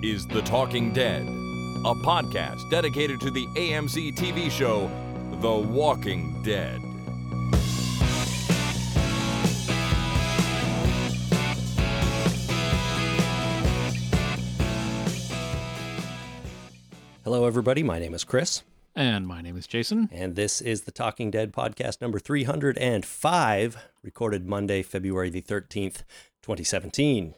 This is The Talking Dead, a podcast dedicated to the AMC TV show The Walking Dead. Hello, everybody. My name is Chris, And my name is Jason. and this is the Talking Dead podcast number 305, recorded Monday, February the 13th, 2017.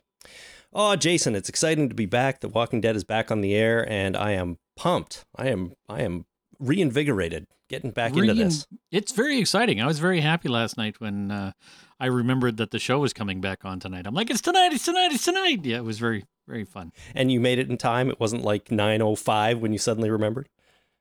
Oh, Jason, it's exciting to be back. The Walking Dead is back on the air, and I am pumped. I am I am reinvigorated, getting back into this. It's very exciting. I was very happy last night when uh, I remembered that the show was coming back on tonight. I'm like, it's tonight, it's tonight, it's tonight. Yeah, it was very, very fun. And you made it in time. It wasn't like 9:05 when you suddenly remembered.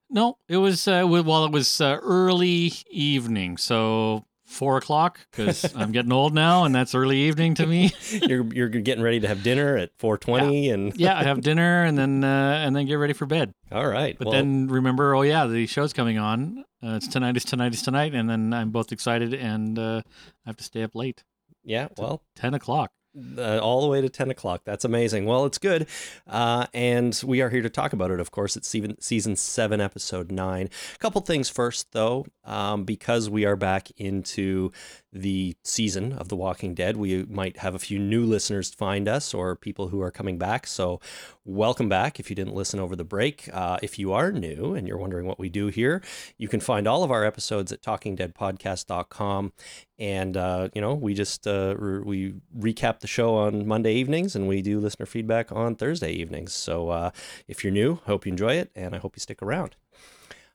No, it was, uh, w- well, it was uh, early evening. So four o'clock because I'm getting old now and that's early evening to me. you're you're getting ready to have dinner at 4:20 and yeah, I have dinner and then, uh, and then get ready for bed. All right. But well, then remember, oh yeah, the show's coming on. Uh, it's tonight, it's tonight, it's tonight. And then I'm both excited and uh, I have to stay up late, yeah, well, 10 o'clock. Uh, all the way to 10 o'clock. That's amazing. Well, it's good. Uh, and we are here to talk about it, of course. It's season, season 7, episode 9. A couple things first, though. Um, because we are back into the season of The Walking Dead, we might have a few new listeners find us or people who are coming back. So, welcome back if you didn't listen over the break. Uh, if you are new and you're wondering what we do here, you can find all of our episodes at talkingdeadpodcast.com and uh, you know we just uh, re- we recap the show on monday evenings and we do listener feedback on thursday evenings so uh, if you're new hope you enjoy it and i hope you stick around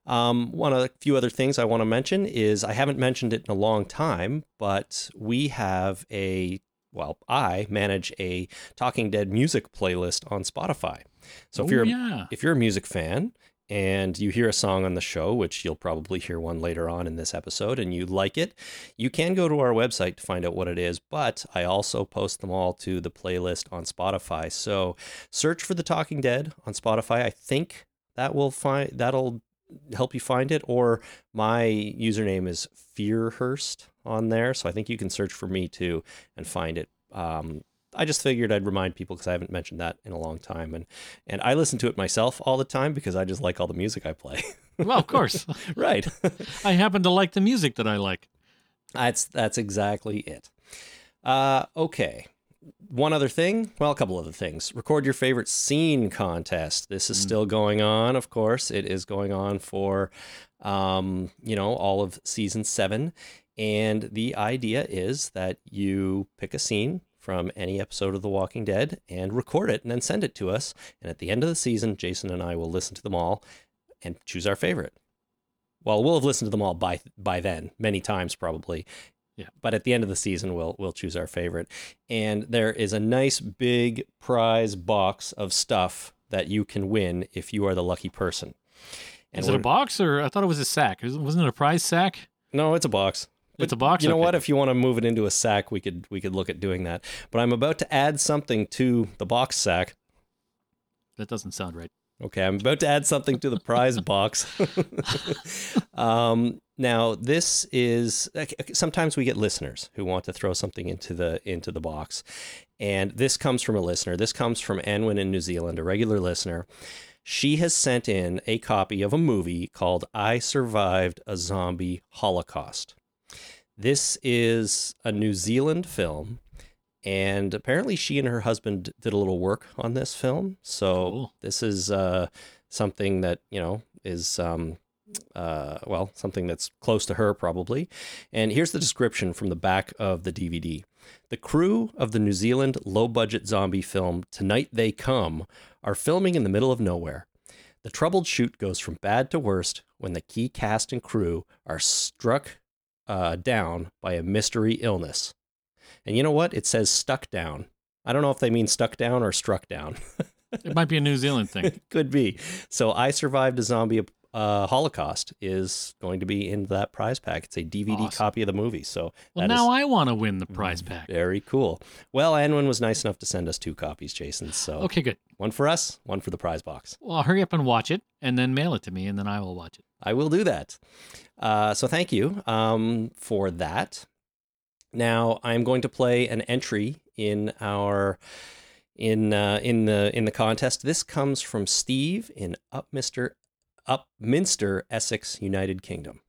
um, one of the few other things i want to mention is i haven't mentioned it in a long time but we have a well i manage a talking dead music playlist on spotify so if Oh, you're yeah. if you're a music fan and you hear a song on the show, which you'll probably hear one later on in this episode, and you like it, you can go to our website to find out what it is. But I also post them all to the playlist on Spotify. So search for The Talking Dead on Spotify. I think that will find that'll help you find it. Or my username is Fearhurst on there, so I think you can search for me too and find it. Um, I just figured I'd remind people because I haven't mentioned that in a long time, and and I listen to it myself all the time because I just like all the music I play. Well, of course. right, I happen to like the music that I like. that's that's exactly it. Uh, okay. One other thing, well, a couple other things. Record your favorite scene contest. This is still going on, of course. It is going on for, um, you know, all of season seven, and the idea is that you pick a scene from any episode of The Walking Dead and record it and then send it to us. And at the end of the season, Jason and I will listen to them all and choose our favorite. Well, we'll have listened to them all by by then, many times probably. Yeah. But at the end of the season, we'll we'll choose our favorite. And there is a nice big prize box of stuff that you can win if you are the lucky person. And Is it a box or I thought it was a sack? Wasn't it a prize sack? No, it's a box. It's a box. You know Okay. what? If you want to move it into a sack, we could we could look at doing that. But I'm about to add something to the box sack. That doesn't sound right. Okay, I'm about to add something to the prize box. um, now, this is sometimes we get listeners who want to throw something into the into the box, and this comes from a listener. This comes from Anwin in New Zealand, a regular listener. She has sent in a copy of a movie called "I Survived a Zombie Holocaust." This is a New Zealand film and apparently she and her husband did a little work on this film. So Cool. this is uh, something that you know is um, uh, well something that's close to her probably. And here's the description from the back of the dvd the crew of the new zealand low-budget zombie film tonight they come are filming in the middle of nowhere. The troubled shoot goes from bad to worst when the key cast and crew are struck uh, down by a mystery illness and you know what? It says stuck down. I don't know if they mean stuck down or struck down. It might be a New Zealand thing. Could be. So I survived a zombie uh, Holocaust is going to be in that prize pack. It's a DVD Awesome. copy of the movie. So Well, now I want to win the prize pack. very cool. Well, Anwin was nice enough to send us two copies, Jason. So Okay, good. one for us, one for the prize box. Well, I'll hurry up and watch it, and then mail it to me, and then I will watch it. I will do that. Uh, so thank you um, for that. Now I'm going to play an entry in our in uh, in the in the contest. This comes from Steve in Upminster, Upminster, Essex, United Kingdom.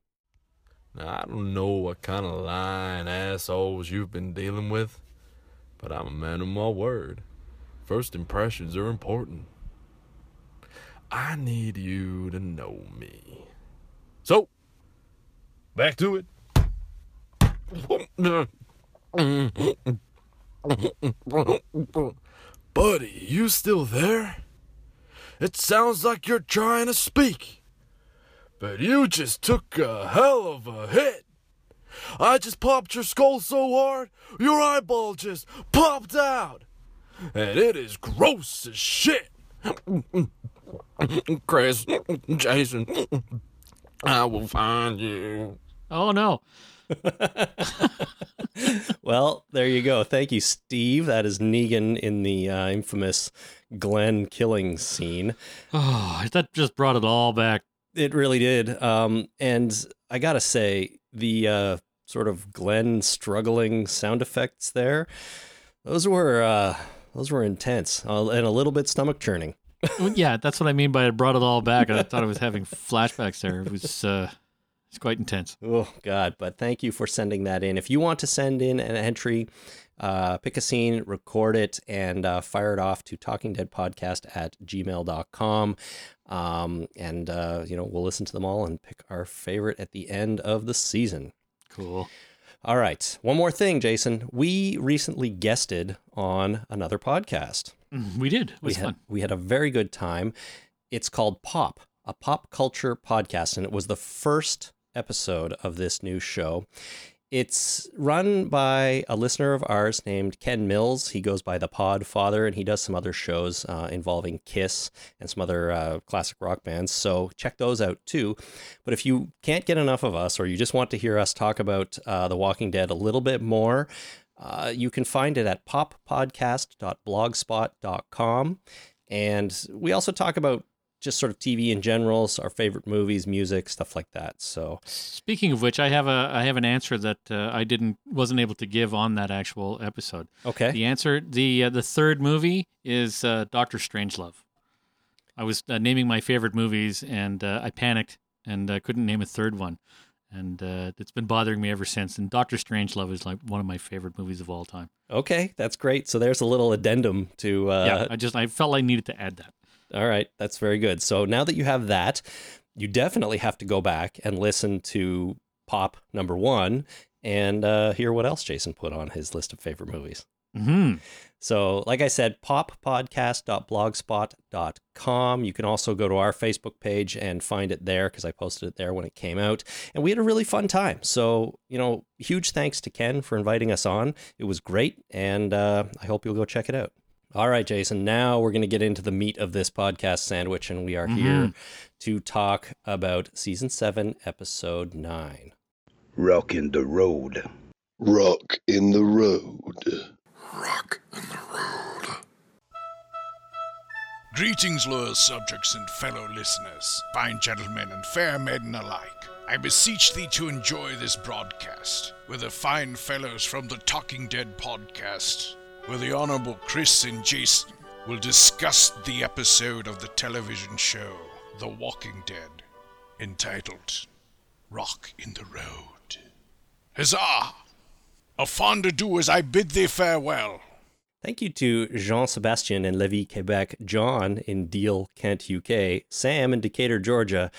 Now, I don't know what kind of lying assholes you've been dealing with, but I'm a man of my word. First impressions are important. I need you to know me. So, back to it. Buddy, you still there? It sounds like you're trying to speak. But you just took a hell of a hit. I just popped your skull so hard, your eyeball just popped out. And it is gross as shit. Chris, Jason, I will find you. Oh no. well, there you go. Thank you, Steve. That is Negan in the uh, infamous Glenn killing scene. Oh, that just brought it all back. It really did. Um, and I gotta say, the uh, sort of Glenn struggling sound effects there, those were uh, those were intense uh, and a little bit stomach churning. yeah, that's what I mean by it brought it all back. I thought I was having flashbacks there. It was uh, it's quite intense. Oh God! But thank you for sending that in. If you want to send in an entry, uh, pick a scene, record it, and uh, fire it off to talkingdeadpodcast at gmail.com. Um, and uh, you know we'll listen to them all and pick our favorite at the end of the season. Cool. All right. One more thing, Jason. We recently guested on another podcast. Mm, we did. It was we had, fun. We had a very good time. It's called Pop, a pop culture podcast, and it was the first episode of this new show. It's run by a listener of ours named Ken Mills. He goes by the Pod Father, and he does some other shows uh, involving Kiss and some other uh, classic rock bands. So check those out too. But if you can't get enough of us, or you just want to hear us talk about uh, The Walking Dead a little bit more, uh, you can find it at poppodcast.blogspot.com. And we also talk about just sort of TV in general, our favorite movies, music, stuff like that. So, speaking of which, I have a I have an answer that uh, I didn't wasn't able to give on that actual episode. Okay. The answer the uh, the third movie is uh, Doctor Strangelove. I was uh, naming my favorite movies and uh, I panicked and I couldn't name a third one, and uh, it's been bothering me ever since. And Doctor Strangelove is like one of my favorite movies of all time. Okay, that's great. So there's a little addendum to. yeah, I just I felt I needed to add that. All right, that's very good. So now that you have that, you definitely have to go back and listen to Pop number one and uh, hear what else Jason put on his list of favorite movies. Mm-hmm. So, like I said, poppodcast.blogspot.com. You can also go to our Facebook page and find it there because I posted it there when it came out. And we had a really fun time. So, you know, huge thanks to Ken for inviting us on. It was great. And uh, I hope you'll go check it out. All right, Jason. Now we're going to get into the meat of this podcast sandwich, and we are mm-hmm. here to talk about season seven, episode nine. Rock in the road. Rock in the road. Rock in the road. Greetings, loyal subjects and fellow listeners, fine gentlemen and fair maiden alike. I beseech thee to enjoy this broadcast with the fine fellows from the Talking Dead podcast where the Honorable Chris and Jason will discuss the episode of the television show The Walking Dead entitled Rock in the Road. Huzzah! A fond adieu as I bid thee farewell. Thank you to Jean Sebastian in Lévis, Quebec, John in Deal, Kent, UK, Sam in Decatur, Georgia,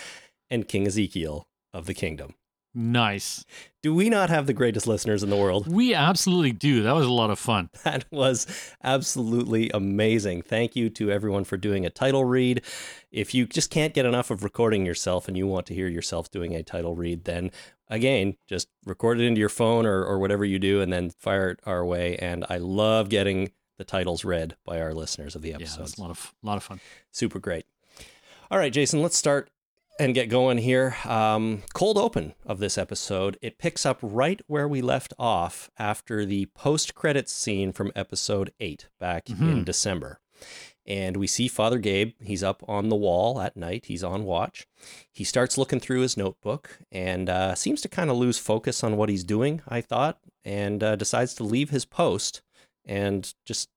and King Ezekiel of the Kingdom. Nice. Do we not have the greatest listeners in the world? We absolutely do. That was a lot of fun. That was absolutely amazing. Thank you to everyone for doing a title read. If you just can't get enough of recording yourself and you want to hear yourself doing a title read, then again, just record it into your phone or, or whatever you do and then fire it our way. And I love getting the titles read by our listeners of the episodes. Yeah, it's a lot of, a lot of fun. Super great. All right, Jason, let's start and get going here. Um, cold open of this episode. It picks up right where we left off after the post credits scene from episode eight back mm-hmm. in December. And we see Father Gabe. He's up on the wall at night. He's on watch. He starts looking through his notebook and uh, seems to kind of lose focus on what he's doing, I thought, and uh, decides to leave his post and just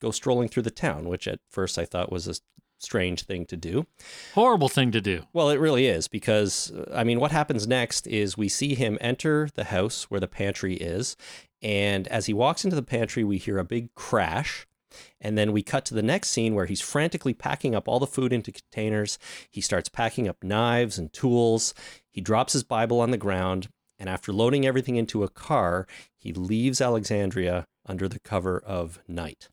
go strolling through the town, which at first I thought was a strange thing to do. Horrible thing to do. Well, it really is because, I mean, what happens next is we see him enter the house where the pantry is. And as he walks into the pantry, we hear a big crash. And then we cut to the next scene where he's frantically packing up all the food into containers. He starts packing up knives and tools. He drops his Bible on the ground. And after loading everything into a car, he leaves Alexandria under the cover of night.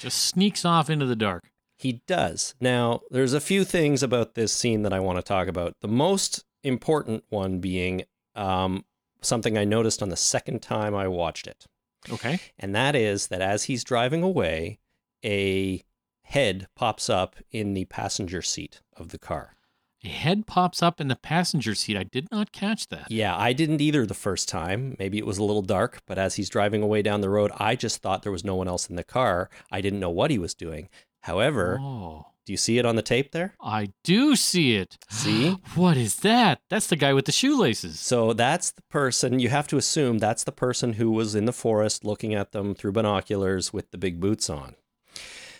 Just sneaks off into the dark. He does. Now, there's a few things about this scene that I want to talk about. The most important one being um, something I noticed on the second time I watched it. Okay. And that is that as he's driving away, a head pops up in the passenger seat of the car. A head pops up in the passenger seat. I did not catch that. Yeah, I didn't either the first time. Maybe it was a little dark, but as he's driving away down the road, I just thought there was no one else in the car. I didn't know what he was doing. However, Oh, do you see it on the tape there? I do see it. See? What is that? That's the guy with the shoelaces. So that's the person, you have to assume that's the person who was in the forest looking at them through binoculars with the big boots on.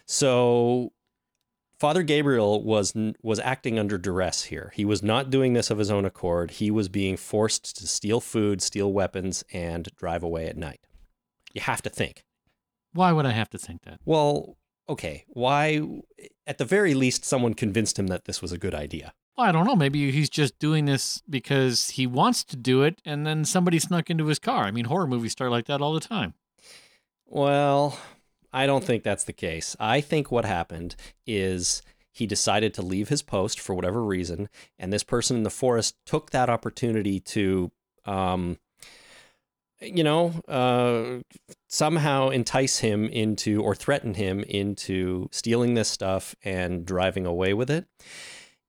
So Father Gabriel was was acting under duress here. He was not doing this of his own accord. He was being forced to steal food, steal weapons and drive away at night. You have to think. Why would I have to think that? Well, okay, why at the very least someone convinced him that this was a good idea. Well, I don't know. Maybe he's just doing this because he wants to do it, and then somebody snuck into his car. I mean, horror movies start like that all the time. Well, I don't think that's the case. I think what happened is he decided to leave his post for whatever reason, and this person in the forest took that opportunity to, um, you know, uh, somehow entice him into or threaten him into stealing this stuff and driving away with it.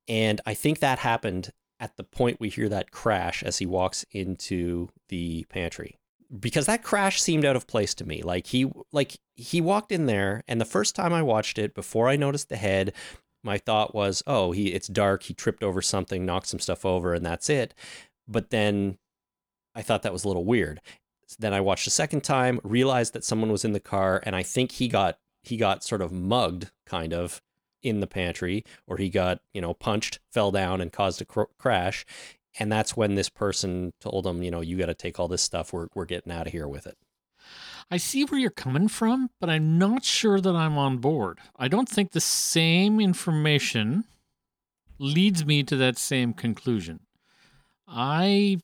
And I think that happened at the point we hear that crash as he walks into the pantry because that crash seemed out of place to me. Like he like he walked in there and the first time I watched it before I noticed the head, my thought was, "Oh, he it's dark, he tripped over something, knocked some stuff over and that's it." But then I thought that was a little weird. Then I watched a second time, realized that someone was in the car and I think he got he got sort of mugged kind of in the pantry or he got, you know, punched, fell down and caused a cr- crash and that's when this person told him, you know, you got to take all this stuff. We're we're getting out of here with it. I see where you're coming from, but I'm not sure that I'm on board. I don't think the same information leads me to that same conclusion. I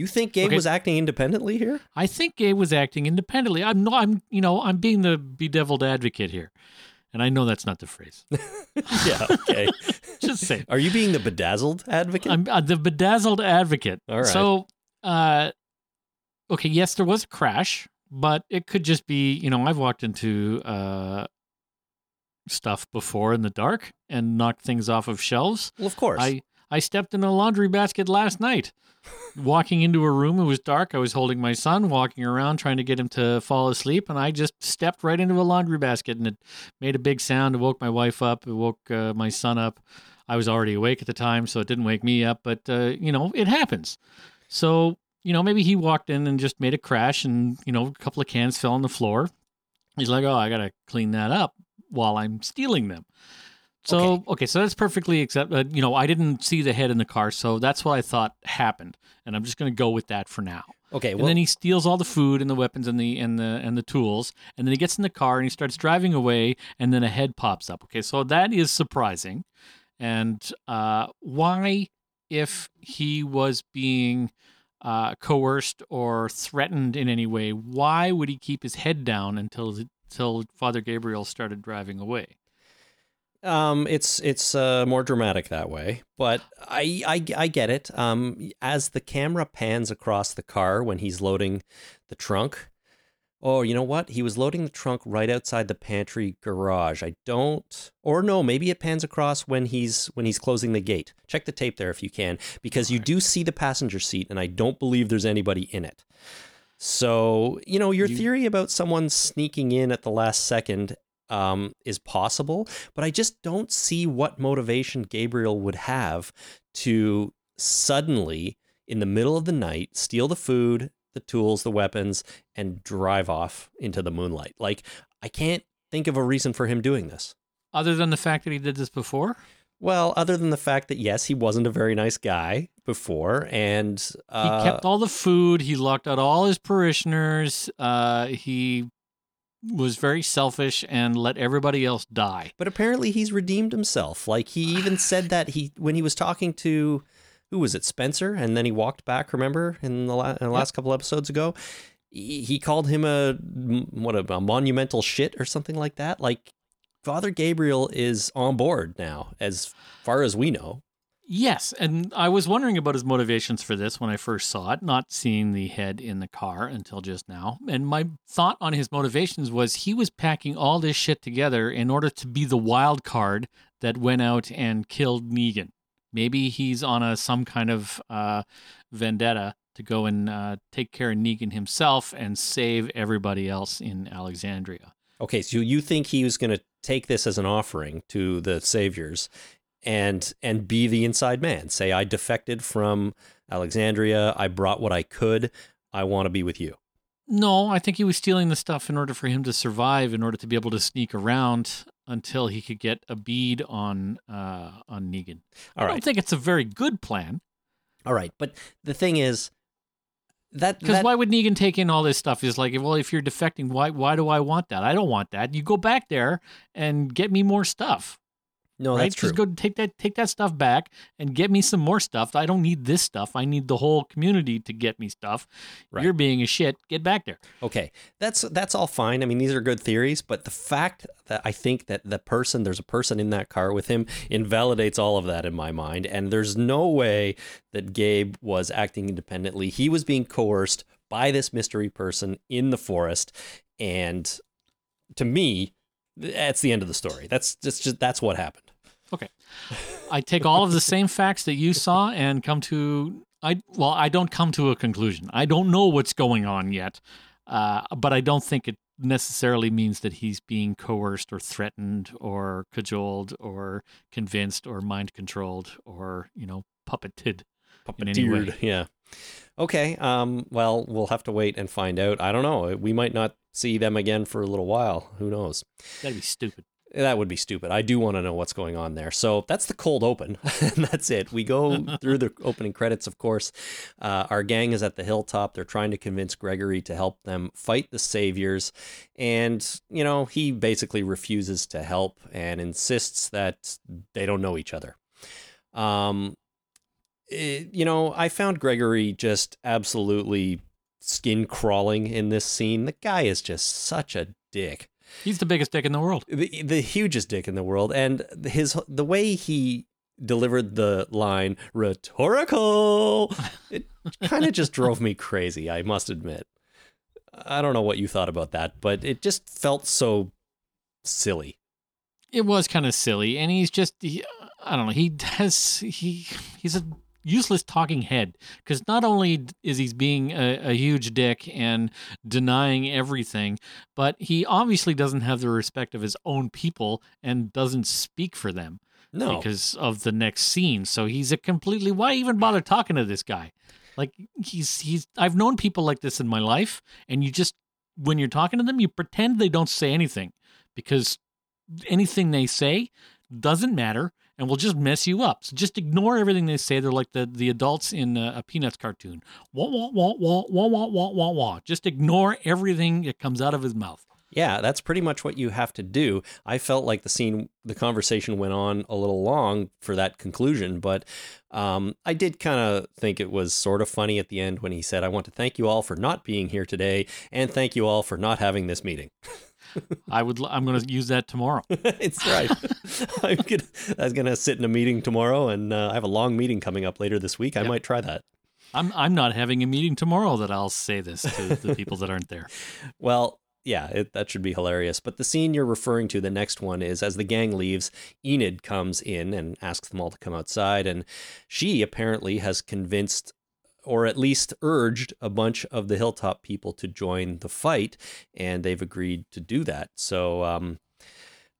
You think Gabe Okay. was acting independently here? I think Gabe was acting independently. I'm not I'm you know, I'm being the bedeviled advocate here. And I know that's not the phrase. yeah. Okay. Just say Are you being the bedazzled advocate? I'm uh, the bedazzled advocate. All right. So, uh, okay, yes, there was a crash, but it could just be, you know, I've walked into uh, stuff before in the dark and knocked things off of shelves. well, of course. I I stepped in a laundry basket last night. walking into a room, it was dark. I was holding my son, walking around trying to get him to fall asleep, and I just stepped right into a laundry basket, and it made a big sound. It woke my wife up. It woke uh, my son up. I was already awake at the time, so it didn't wake me up. But uh, you know, it happens. So you know, maybe he walked in and just made a crash, and you know, a couple of cans fell on the floor. He's like, "Oh, I gotta clean that up while I'm stealing them." So Okay. okay, so that's perfectly accept. Uh, you know, I didn't see the head in the car, so that's what I thought happened, and I'm just going to go with that for now. okay. And Well, then he steals all the food and the weapons and the and the and the tools, and then he gets in the car and he starts driving away, and then a head pops up. Okay, so that is surprising, and uh, why, if he was being uh, coerced or threatened in any way, why would he keep his head down until until Father Gabriel started driving away? Um, it's it's uh, more dramatic that way, but I, I I get it. Um, as the camera pans across the car when he's loading the trunk. Oh, you know what? He was loading the trunk right outside the pantry garage. I don't or no, maybe it pans across when he's when he's closing the gate. Check the tape there if you can because you do see the passenger seat and I don't believe there's anybody in it. So, you know, your You- theory about someone sneaking in at the last second um, is possible, but I just don't see what motivation Gabriel would have to suddenly, in the middle of the night, steal the food, the tools, the weapons, and drive off into the moonlight. Like, I can't think of a reason for him doing this. Other than the fact that he did this before? Well, other than the fact that yes, he wasn't a very nice guy before, and uh, he kept all the food. He locked out all his parishioners. Uh, he was very selfish and let everybody else die. but apparently he's redeemed himself. Like he even said that he when he was talking to who was it, Spencer, and then he walked back. Remember in the, la- in the last couple episodes ago, he, he called him a what a, a monumental shit or something like that. Like Father Gabriel is on board now, as far as we know. Yes, and I was wondering about his motivations for this when I first saw it, not seeing the head in the car until just now. And my thought on his motivations was he was packing all this shit together in order to be the wild card that went out and killed Negan. Maybe he's on a some kind of uh, vendetta to go and uh, take care of Negan himself and save everybody else in Alexandria. Okay, so you think he was going to take this as an offering to the saviors and and be the inside man. Say I defected from Alexandria, I brought what I could. I want to be with you. No, I think he was stealing the stuff in order for him to survive, in order to be able to sneak around until he could get a bead on uh, on Negan. All I right. don't think it's a very good plan All right, but the thing is that, because why would Negan take in all this stuff? He's like, well, if you're defecting, why why do I want that? I don't want that. You go back there and get me more stuff. No, right? that's true. Just go take that take that stuff back and get me some more stuff. I don't need this stuff. I need the whole community to get me stuff. Right. You're being a shit. Get back there. Okay, that's that's all fine. I mean, these are good theories, but the fact that I think that the person, there's a person in that car with him, invalidates all of that in my mind. And there's no way that Gabe was acting independently. He was being coerced by this mystery person in the forest, and to me, that's the end of the story. That's just, just that's what happened. Okay. I take all of the same facts that you saw and come to I well, I don't come to a conclusion. I don't know what's going on yet, uh, but I don't think it necessarily means that he's being coerced or threatened or cajoled or convinced or mind controlled or you know puppeted. in any way. Puppeteered, yeah. Okay. Um. Well, we'll have to wait and find out. I don't know. We might not see them again for a little while. Who knows? That'd be stupid. That would be stupid. I do want to know what's going on there. So that's the cold open. and that's it. We go through the opening credits, of course. Uh, our gang is at the hilltop. They're trying to convince Gregory to help them fight the saviors. And, you know, he basically refuses to help and insists that they don't know each other. Um, it- you know, I found Gregory just absolutely skin crawling in this scene. The guy is just such a dick He's the biggest dick in the world. the the hugest dick in the world, and his the way he delivered the line rhetorical, it kind of just drove me crazy. I must admit. I don't know what you thought about that, but it just felt so silly. It was kind of silly, and he's just he, I don't know. He has he he's a useless talking head because not only is he being a, a huge dick and denying everything, but he obviously doesn't have the respect of his own people and doesn't speak for them No, because of the next scene. So he's a completely why even bother talking to this guy? Like he's he's I've known people like this in my life, and you just when you're talking to them, you pretend they don't say anything because anything they say doesn't matter and will just mess you up. So just ignore everything they say. They're like the, the adults in a, a Peanuts cartoon. Wah, wah, wah, wah, wah, wah, wah, wah. Just ignore everything that comes out of his mouth. Yeah, that's pretty much what you have to do. I felt like the scene, the conversation went on a little long for that conclusion, but um, I did kind of think it was sort of funny at the end when he said, I want to thank you all for not being here today and thank you all for not having this meeting. I would. I'm going to use that tomorrow. it's right. I'm gonna, I was going to sit in a meeting tomorrow and uh, I have a long meeting coming up later this week. I Yep. might try that. I'm I'm not having a meeting tomorrow that I'll say this to the people that aren't there. Well, yeah, it, that should be hilarious. But the scene you're referring to, the next one, is as the gang leaves, Enid comes in and asks them all to come outside. And she apparently has convinced, or at least urged, a bunch of the Hilltop people to join the fight. And they've agreed to do that. So um,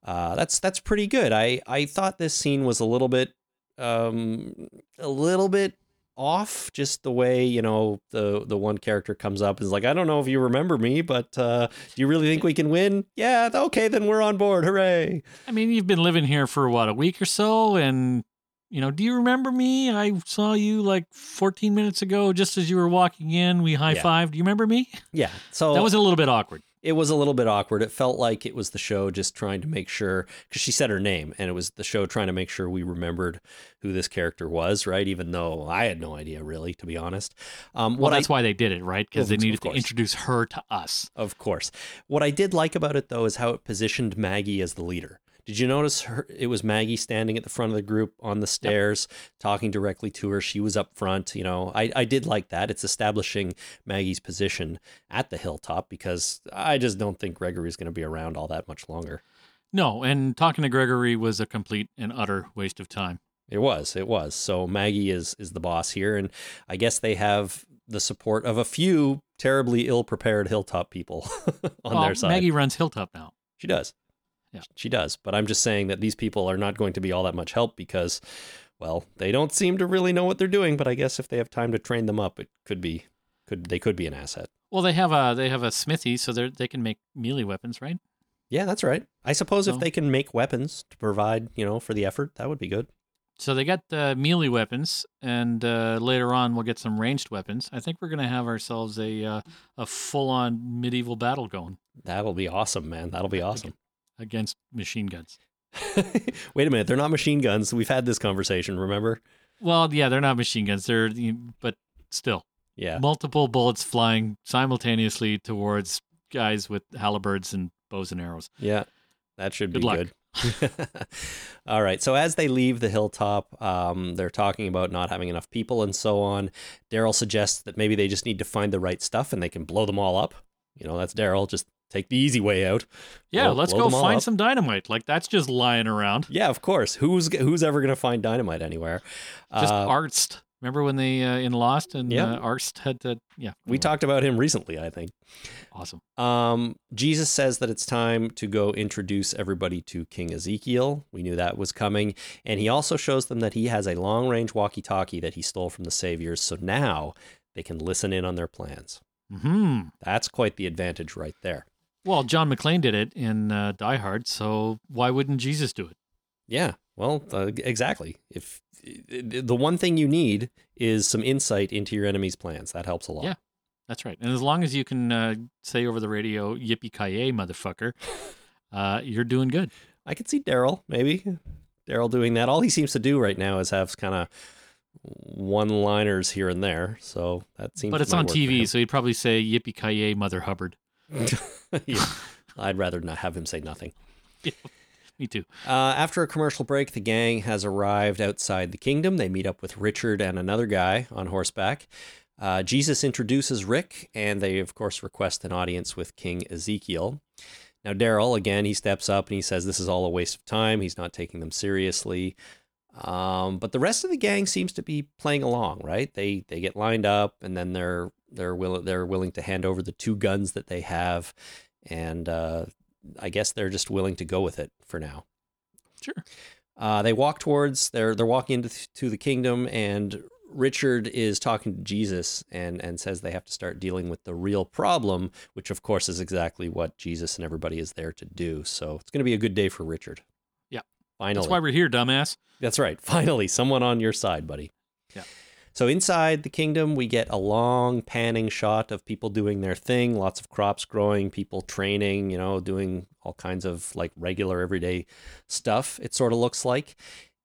uh, that's that's pretty good. I, I thought this scene was a little bit, um, a little bit off. Just the way you know the the one character comes up is like, I don't know if you remember me, but uh, do you really think we can win? Yeah, okay, then we're on board. Hooray! I mean, you've been living here for what a week or so, and you know, do you remember me? I saw you like 14 minutes ago, just as you were walking in. We high fived. Do you remember me? Yeah. So That was a little bit awkward. it was a little bit awkward. It felt like it was the show just trying to make sure because she said her name, and it was the show trying to make sure we remembered who this character was, right? Even though I had no idea, really, to be honest. Um, Well, that's I, why they did it, right? Because they needed to introduce her to us. Of course. What I did like about it, though, is how it positioned Maggie as the leader. Did you notice her? It was Maggie standing at the front of the group on the stairs, talking directly to her. She was up front. You know, I, I did like that. It's establishing Maggie's position at the hilltop because I just don't think Gregory's going to be around all that much longer. No, and talking to Gregory was a complete and utter waste of time. It was, it was. So Maggie is is the boss here, and I guess they have the support of a few terribly ill prepared hilltop people on Well, their side. Maggie runs Hilltop now. She does. Yeah. She does. But I'm just saying that these people are not going to be all that much help because, well, they don't seem to really know what they're doing. But I guess if they have time to train them up, it could be, could they could be an asset. Well, they have a they have a smithy, so they they can make melee weapons, right? Yeah, that's right. I suppose if they can make weapons to provide, you know, for the effort, that would be good. So they got the melee weapons, and uh, later on we'll get some ranged weapons. I think we're gonna have ourselves a uh, a full on medieval battle going That'll be awesome, man. That'll be awesome. Against machine guns. Wait a minute, they're not machine guns. We've had this conversation, remember? Well, yeah, they're not machine guns. They're but still Yeah. multiple bullets flying simultaneously towards guys with halberds and bows and arrows. Yeah, that should Good be luck. good. All right. So as they leave the hilltop, um, they're talking about not having enough people and so on. Daryl suggests that maybe they just need to find the right stuff and they can blow them all up. You know, that's Daryl. Just take the easy way out. Yeah, Blow- let's blow go find up. some dynamite. Like that's just lying around. Yeah, of course. Who's who's ever going to find dynamite anywhere? Just Uh, Arzt. Remember when they uh, in Lost and Yeah. uh, Arzt had to yeah. we talked about him recently, I think. awesome. Um, Jesus says that it's time to go introduce everybody to King Ezekiel. We knew that was coming. And he also shows them that he has a long range walkie talkie that he stole from the Saviors. So now they can listen in on their plans. Hmm. That's quite the advantage right there. Well, John McClane did it in uh, Die Hard, so why wouldn't Jesus do it? Yeah, well, uh, exactly. If the one thing you need is some insight into your enemy's plans, that helps a lot. Yeah. That's right. And as long as you can uh, say over the radio, "Yippee ki motherfucker," uh, you're doing good. I could see Daryl maybe. Daryl doing that. All he seems to do right now is have kind of one-liners here and there. So that seems. But it's on TV, so he'd probably say "Yippee ki Mother Hubbard." Yeah. I'd rather not have him say nothing. Me too. Uh, after a commercial break, the gang has arrived outside the kingdom. They meet up with Richard and another guy on horseback. Uh, Jesus introduces Rick, and they, of course, request an audience with King Ezekiel. Now, Daryl, again, he steps up and he says this is all a waste of time. He's not taking them seriously. Um, but the rest of the gang seems to be playing along, right? They they get lined up, and then they're they're willing they're willing to hand over the two guns that they have, and uh, I guess they're just willing to go with it for now. Sure. Uh, they walk towards they're they're walking into to the kingdom, and Richard is talking to Jesus and and says they have to start dealing with the real problem, which of course is exactly what Jesus and everybody is there to do. So it's going to be a good day for Richard. Yeah. finally. That's why we're here, dumbass. That's right. Finally, someone on your side, buddy. Yeah. So inside the kingdom, we get a long panning shot of people doing their thing, lots of crops growing, people training, you know, doing all kinds of like regular everyday stuff, it sort of looks like.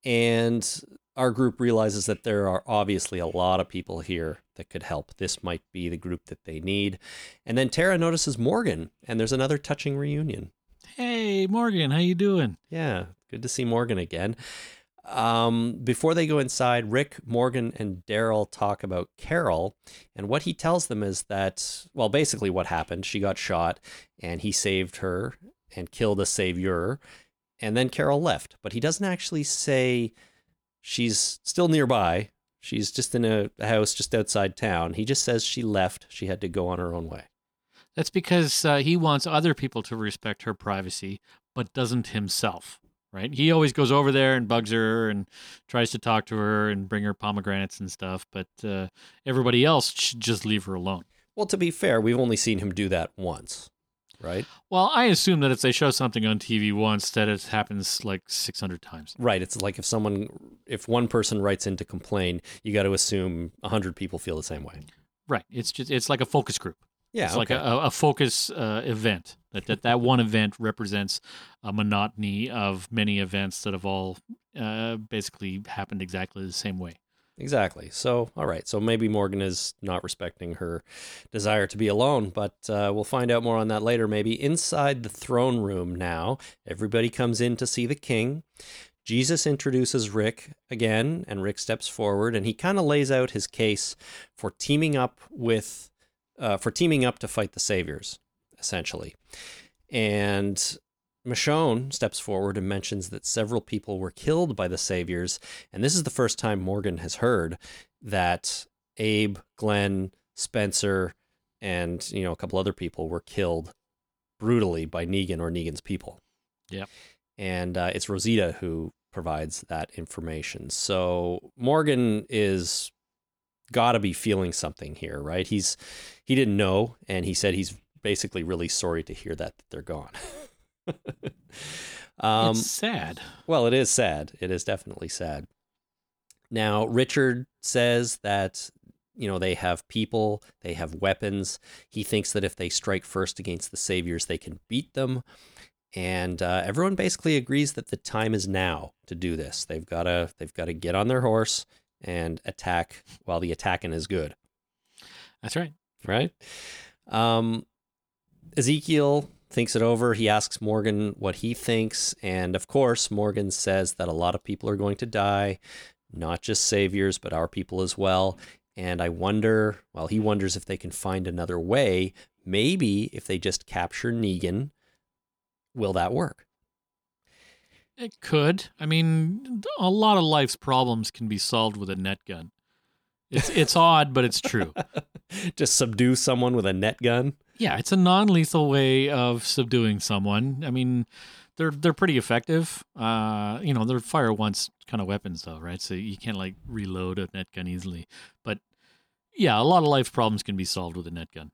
And our group realizes that there are obviously a lot of people here that could help. This might be the group that they need. And then Tara notices Morgan, and there's another touching reunion. Hey, Morgan, how you doing? Yeah, good to see Morgan again. Um, before they go inside, Rick, Morgan, and Daryl talk about Carol, and what he tells them is that, well, basically what happened. She got shot, and he saved her and killed a savior, and then Carol left. But he doesn't actually say she's still nearby. She's just in a house just outside town. He just says she left. She had to go on her own way. That's because uh, he wants other people to respect her privacy, but doesn't himself, right? He always goes over there and bugs her and tries to talk to her and bring her pomegranates and stuff, but uh, everybody else should just leave her alone. Well, to be fair, we've only seen him do that once, right? Well, I assume that if they show something on TV once, that it happens like 600 times. Right. It's like if someone, if one person writes in to complain, you got to assume a hundred people feel the same way. Right. It's just it's like a focus group. Yeah. it's like a, a focus uh, event. That, that that one event represents a monotony of many events that have all uh, basically happened exactly the same way. Exactly. So, all right. So maybe Morgan is not respecting her desire to be alone, but uh, we'll find out more on that later. Maybe inside the throne room now, everybody comes in to see the king. Jesus introduces Rick again, and Rick steps forward, and he kind of lays out his case for teaming up with, uh, for teaming up to fight the saviors, essentially. And Michonne steps forward and mentions that several people were killed by the Saviors, and this is the first time Morgan has heard that Abe, Glenn, Spencer, and you know a couple other people were killed brutally by Negan or Negan's people. Yeah, And uh, it's Rosita who provides that information. So Morgan is got to be feeling something here, right? He's he didn't know, and he said he's basically really sorry to hear that, that they're gone. um, it's sad. well, it is sad. It is definitely sad. Now, Richard says that, you know, they have people, they have weapons. He thinks that if they strike first against the Saviors, they can beat them. And uh, everyone basically agrees that the time is now to do this. They've got to they've got to get on their horse and attack while the attacking is good That's right. right? Um, Ezekiel thinks it over. He asks Morgan what he thinks. And of course, Morgan says that a lot of people are going to die, not just saviors, but our people as well. And I wonder, well, he wonders if they can find another way. Maybe if they just capture Negan, will that work? It could. I mean, a lot of life's problems can be solved with a net gun. It's it's odd, but it's true. just subdue someone with a net gun? Yeah, it's a non-lethal way of subduing someone. I mean, they're they're pretty effective. Uh, you know, they're fire once kind of weapons though, right? So you can't like reload a net gun easily. But yeah, a lot of life problems can be solved with a net gun.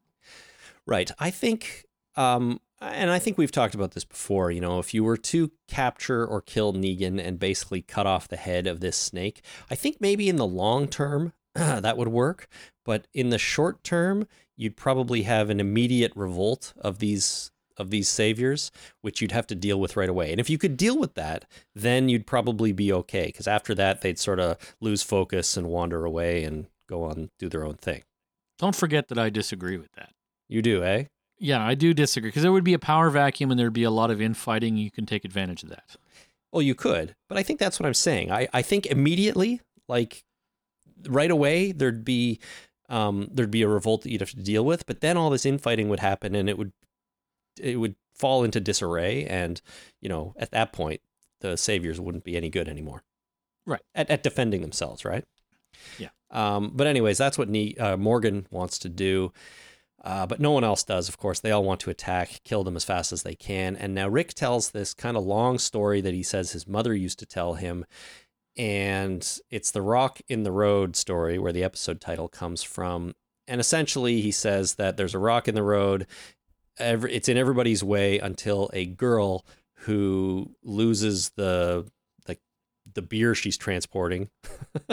Right. I think, um, and I think we've talked about this before. You know, if you were to capture or kill Negan and basically cut off the head of this snake, I think maybe in the long term that would work. But in the short term, you'd probably have an immediate revolt of these of these saviors, which you'd have to deal with right away. And if you could deal with that, then you'd probably be okay. Because after that, they'd sort of lose focus and wander away and go on do their own thing. Don't forget that I disagree with that. You do, eh? Yeah, I do disagree because there would be a power vacuum and there'd be a lot of infighting. You can take advantage of that. Well, you could, but I think that's what I'm saying. I, I think immediately, like right away, there'd be um, there'd be a revolt that you'd have to deal with, but then all this infighting would happen, and it would it would fall into disarray, and you know at that point, the saviors wouldn't be any good anymore. Right. At, at defending themselves, right? Yeah. Um, but anyways, that's what ne- uh, Morgan wants to do. Uh, but no one else does, of course. They all want to attack, kill them as fast as they can. And now Rick tells this kind of long story that he says his mother used to tell him. And it's the rock in the road story where the episode title comes from. And essentially, he says that there's a rock in the road. Every, it's in everybody's way until a girl who loses the the, the beer she's transporting.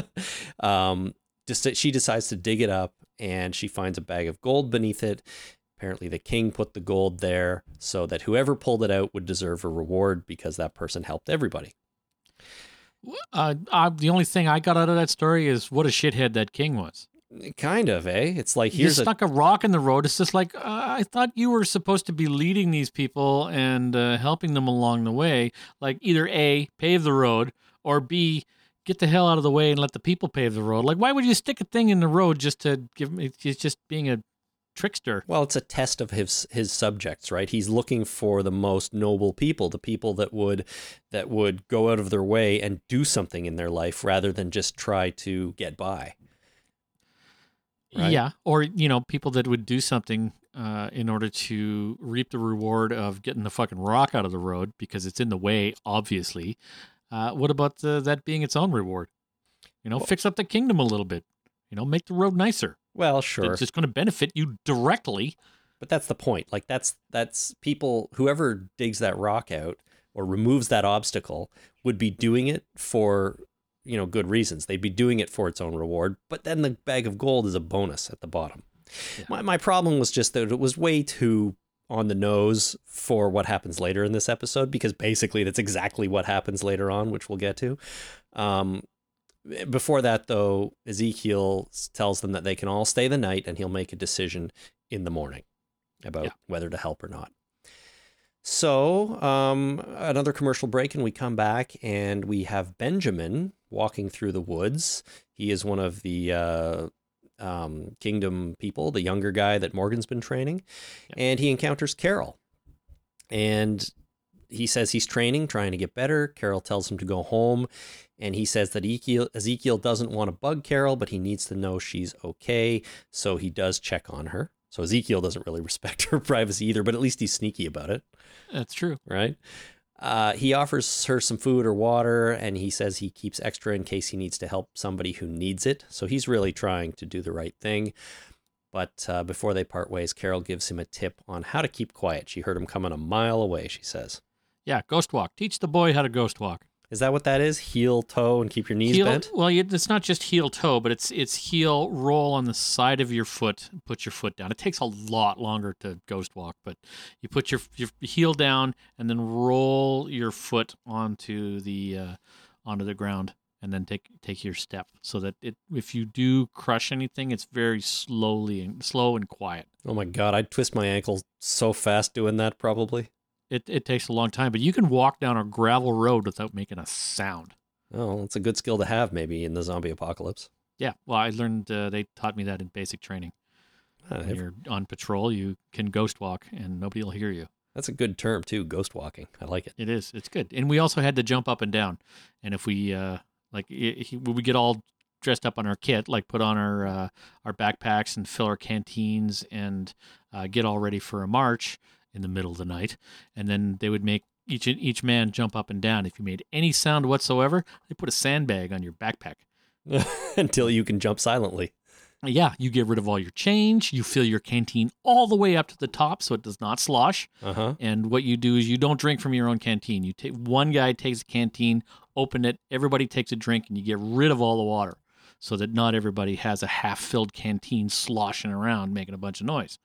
um, just she decides to dig it up and she finds a bag of gold beneath it. Apparently, the king put the gold there so that whoever pulled it out would deserve a reward because that person helped everybody. Uh, uh, the only thing I got out of that story is what a shithead that king was. Kind of, eh? It's like He here's a stuck a rock in the road. It's just like uh, I thought you were supposed to be leading these people and uh, helping them along the way. Like either a pave the road or b get the hell out of the way and let the people pave the road. Like why would you stick a thing in the road just to give me? It's just being a trickster. well, it's a test of his his subjects, right? He's looking for the most noble people, the people that would that would go out of their way and do something in their life rather than just try to get by. Right. Yeah, or you know, people that would do something uh, in order to reap the reward of getting the fucking rock out of the road because it's in the way, obviously. Uh, what about uh, that being its own reward? You know, fix up the kingdom a little bit. You know, make the road nicer. Well, sure. It's just going to benefit you directly. But that's the point. Like that's that's people whoever digs that rock out or removes that obstacle would be doing it for you know good reasons. They'd be doing it for its own reward. But then the bag of gold is a bonus at the bottom. Yeah. My my problem was just that it was way too on the nose for what happens later in this episode because basically that's exactly what happens later on, which we'll get to. Um, before that, though, Ezekiel tells them that they can all stay the night and he'll make a decision in the morning about Yeah. whether to help or not. So, um, another commercial break, and we come back and we have Benjamin walking through the woods. He is one of the uh, um, kingdom people, the younger guy that Morgan's been training, and he encounters Carol. And he says he's training, trying to get better. Carol tells him to go home, and he says that Ezekiel, Ezekiel doesn't want to bug Carol, but he needs to know she's okay. So he does check on her. So Ezekiel doesn't really respect her privacy either, but at least he's sneaky about it That's true. right? Uh, he offers her some food or water, and he says he keeps extra in case he needs to help somebody who needs it. So he's really trying to do the right thing. But uh, before they part ways, Carol gives him a tip on how to keep quiet. She heard him coming a mile away, she says. Yeah, ghost walk. Teach the boy how to ghost walk. Is that what that is? Heel, toe, and keep your knees heel, bent? Well, it's not just heel toe, but it's it's heel roll on the side of your foot. Put your foot down. It takes a lot longer to ghost walk, but you put your your heel down and then roll your foot onto the uh, onto the ground, and then take take your step so that it if you do crush anything, it's very slowly and slow and quiet. Oh my God, I'd twist my ankle so fast doing that, probably. It it takes a long time, but you can walk down a gravel road without making a sound. Oh, it's a good skill to have, maybe, in the zombie apocalypse. Yeah, well, I learned uh, they taught me that in basic training. Uh, when you're on patrol, you can ghost walk and nobody will hear you. that's a good term, too, ghost walking. I like it. It is. It's good. And we also had to jump up and down. And if we uh like when we get all dressed up on our kit, like put on our uh, our backpacks and fill our canteens and uh, get all ready for a march in the middle of the night, and then they would make each each man jump up and down. If you made any sound whatsoever, they put a sandbag on your backpack. Until you can jump silently. Yeah, you get rid of all your change. You fill your canteen all the way up to the top so it does not slosh. Uh huh. And what you do is you don't drink from your own canteen. You take one guy takes a canteen, open it, everybody takes a drink, and you get rid of all the water, so that not everybody has a half-filled canteen sloshing around making a bunch of noise.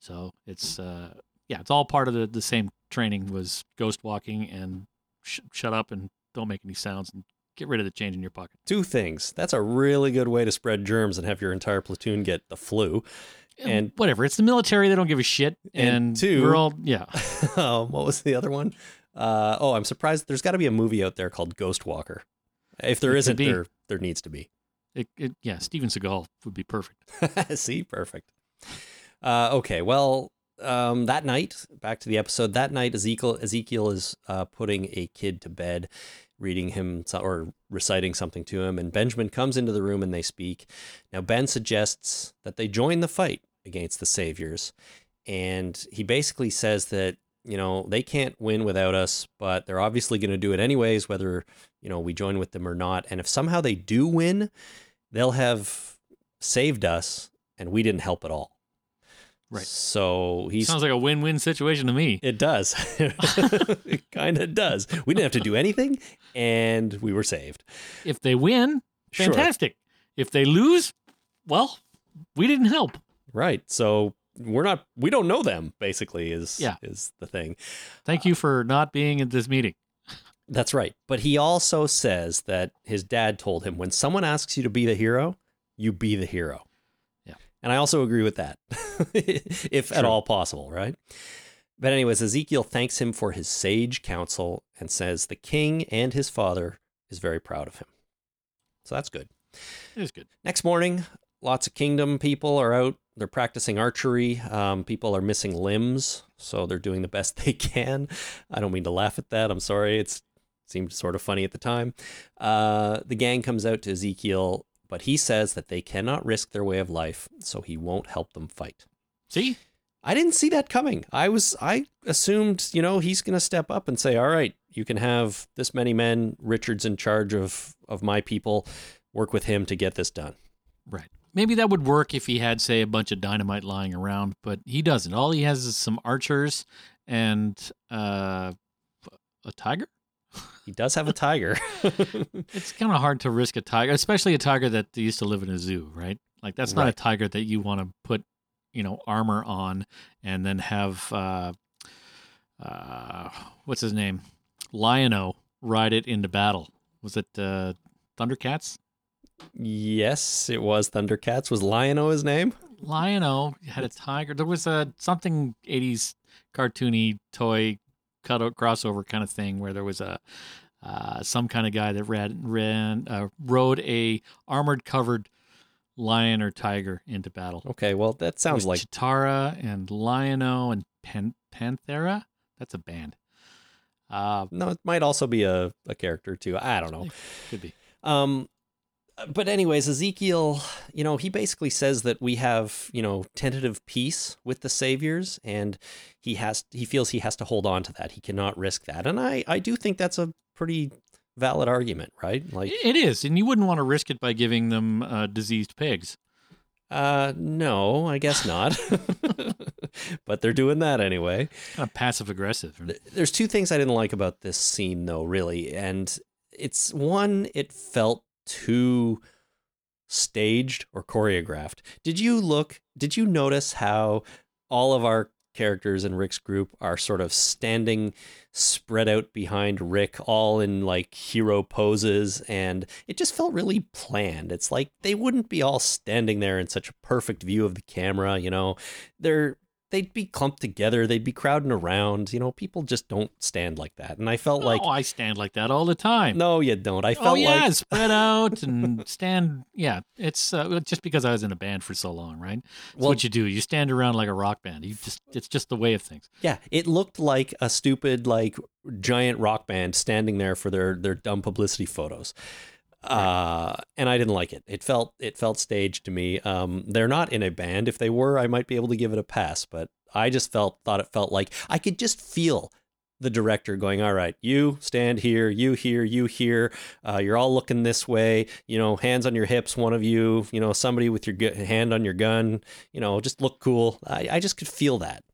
So it's uh, yeah, it's all part of the the same training was ghost walking and sh- shut up and don't make any sounds and get rid of the change in your pocket. Two things. That's a really good way to spread germs and have your entire platoon get the flu. And- whatever, it's the military; they don't give a shit. And And, two- we're all yeah. um, what was the other one? Uh, oh, I'm surprised. There's got to be a movie out there called Ghost Walker. If there It isn't, there there needs to be. It, it, yeah, Steven Seagal would be perfect. See, perfect. Uh, okay, well, um, that night, back to the episode. That night, Ezekiel Ezekiel is uh, putting a kid to bed, reading him or reciting something to him, and Benjamin comes into the room and they speak. Now, Ben suggests that they join the fight against the Saviors, and he basically says that you know they can't win without us, but they're obviously going to do it anyways, whether you know we join with them or not. And if somehow they do win, they'll have saved us, and we didn't help at all. Right. So he Sounds like a win-win situation to me. it does. it kind of does. We didn't have to do anything, and we were saved. If they win, Sure. fantastic. If they lose, well, we didn't help. Right. So we're not. We don't know them. Basically, is Yeah. is the thing. Thank you for not being at this meeting. That's right. But he also says that his dad told him when someone asks you to be the hero, you be the hero. And I also agree with that, if at all possible, right? But, anyways, Ezekiel thanks him for his sage counsel and says the king and his father is very proud of him. So that's good. It is good. Next morning, lots of kingdom people are out. They're practicing archery. Um, people are missing limbs, so they're doing the best they can. I don't mean to laugh at that. I'm sorry. It's seemed sort of funny at the time. Uh, the gang comes out to Ezekiel, but he says that they cannot risk their way of life, so he won't help them fight. See, I didn't see that coming. I was I assumed, you know, he's going to step up and say, "All right, you can have this many men. Richard's in charge of of my people. Work with him to get this done." Right. Maybe that would work if he had, say, a bunch of dynamite lying around, but he doesn't. All he has is some archers and uh, a tiger. He does have a tiger. It's kind of hard to risk a tiger, especially a tiger that used to live in a zoo, right? Like that's not a tiger that you want to put, you know, armor on and then have uh, uh, what's his name, Lion-O ride it into battle. Was it uh, Thundercats? yes, it was Thundercats. Was Lion-O his name? Lion-O had a tiger. There was a something '80s cartoony toy cutout crossover kind of thing where there was a uh, some kind of guy that ran ran uh, rode a armored covered lion or tiger into battle. Okay, well that sounds like Cheetara and Lion-O and Pan- Panthera. That's a band. Uh, no. It might also be a, a character too. I don't know. could be. Um, but anyways, Ezekiel, you know, he basically says that we have, you know, tentative peace with the saviors, and he has, he feels he has to hold on to that. He cannot risk that, and I, I do think that's a pretty valid argument, right? Like, It is, and you wouldn't want to risk it by giving them uh, diseased pigs. uh, no, I guess not. but they're doing that anyway. Kind of passive aggressive. There's two things I didn't like about this scene, though, really. And it's one, it felt too staged or choreographed. Did you look, did you notice how all of our characters in Rick's group are sort of standing spread out behind Rick, all in like hero poses? And it just felt really planned. It's like they wouldn't be all standing there in such a perfect view of the camera, you know? They're, they'd be clumped together, they'd be crowding around. You know, people just don't stand like that. And I felt like, oh, I stand like that all the time. no, you don't. I felt oh yeah, like spread out and stand. Yeah, it's uh, just because I was in a band for so long, right? That's Well- what you do. You stand around like a rock band. You just it's just the way of things. Yeah, it looked like a stupid like giant rock band standing there for their their dumb publicity photos. Uh and I didn't like it. It felt it felt staged to me. Um they're not in a band. If they were, I might be able to give it a pass, but I just felt thought it felt like I could just feel the director going, "All right, you stand here, you here, you here. Uh, you're all looking this way. You know, hands on your hips. One of you, you know, somebody with your gu- hand on your gun. You know, just look cool. I, I just could feel that,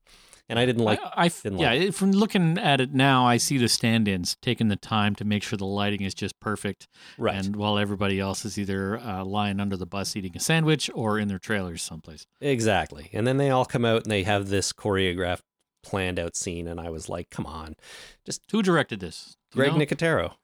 and I didn't like. I didn't yeah, like from looking at it now, I see the stand-ins taking the time to make sure the lighting is just perfect, Right. and while everybody else is either uh, lying under the bus eating a sandwich or in their trailers someplace. Exactly. And then they all come out and they have this choreographed, planned out scene. And I was like, come on. Just who directed this? Greg know? Nicotero.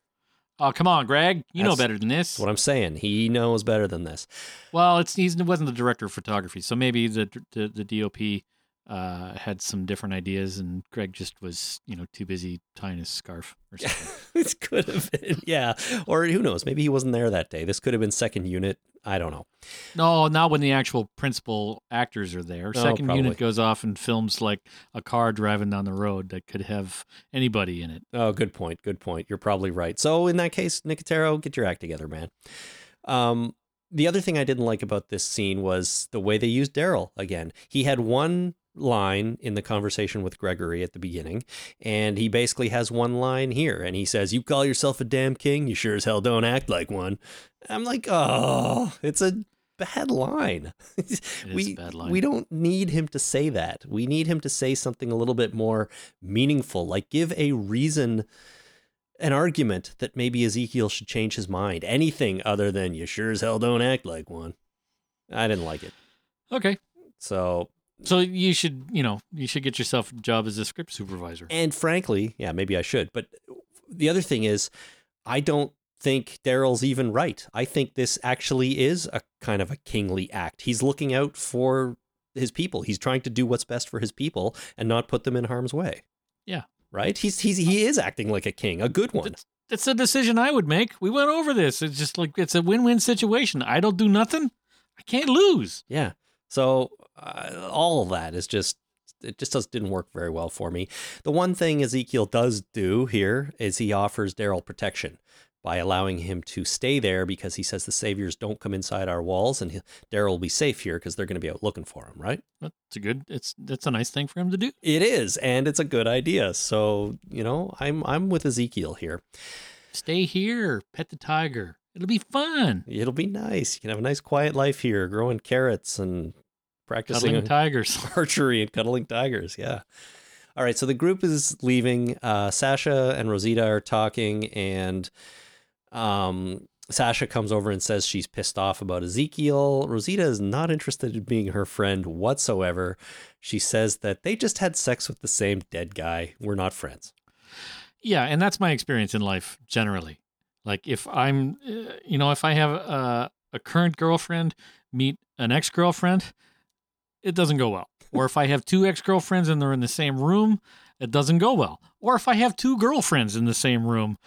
Oh, come on, Greg. You know better than this. What I'm saying. He knows better than this. Well, it's he's, he wasn't the director of photography, so maybe the the, the DOP uh, had some different ideas, and Greg just was you know too busy tying his scarf or something. this could have been, yeah. Or who knows? Maybe he wasn't there that day. This could have been second unit. I don't know. no, not when the actual principal actors are there. Oh, Second probably. unit goes off and films like a car driving down the road that could have anybody in it. Oh, good point. Good point. You're probably right. So in that case, Nicotero, get your act together, man. Um, the other thing I didn't like about this scene was the way they used Daryl again. He had one line in the conversation with Gregory at the beginning, and he basically has one line here, and he says, "You call yourself a damn king? You sure as hell don't act like one." I'm like, oh, it's a bad line. we a bad line. we don't need him to say that. We need him to say something a little bit more meaningful, like give a reason, an argument that maybe Ezekiel should change his mind. Anything other than you sure as hell don't act like one. I didn't like it. Okay, So, so you should you know you should get yourself a job as a script supervisor. and frankly, yeah, maybe I should. But the other thing is, I don't think Daryl's even right. I think this actually is a kind of a kingly act. He's looking out for his people. He's trying to do what's best for his people and not put them in harm's way. Yeah. Right? He's he's he is acting like a king, a good one. That's, that's a decision I would make. We went over this. It's just like it's a win-win situation. I don't do nothing. I can't lose. Yeah. So uh, all of that is just it just does, didn't work very well for me. The one thing Ezekiel does do here is he offers Daryl protection by allowing him to stay there because he says the saviors don't come inside our walls and Daryl will be safe here because they're going to be out looking for him, right? That's a good. It's that's a nice thing for him to do. It is, and it's a good idea. So, you know, I'm I'm with Ezekiel here. Stay here, pet the tiger. It'll be fun. It'll be nice. You can have a nice quiet life here, growing carrots and practicing Cuddling tigers. archery and cuddling tigers. Yeah. All right. So the group is leaving. Uh, Sasha and Rosita are talking, and um, Sasha comes over and says she's pissed off about Ezekiel. Rosita is not interested in being her friend whatsoever. She says that they just had sex with the same dead guy. We're not friends. Yeah, and that's my experience in life generally. Like if I'm, uh, you know, if I have a, a current girlfriend meet an ex girlfriend, it doesn't go well. Or if I have two ex girlfriends and they're in the same room, it doesn't go well. Or if I have two girlfriends in the same room,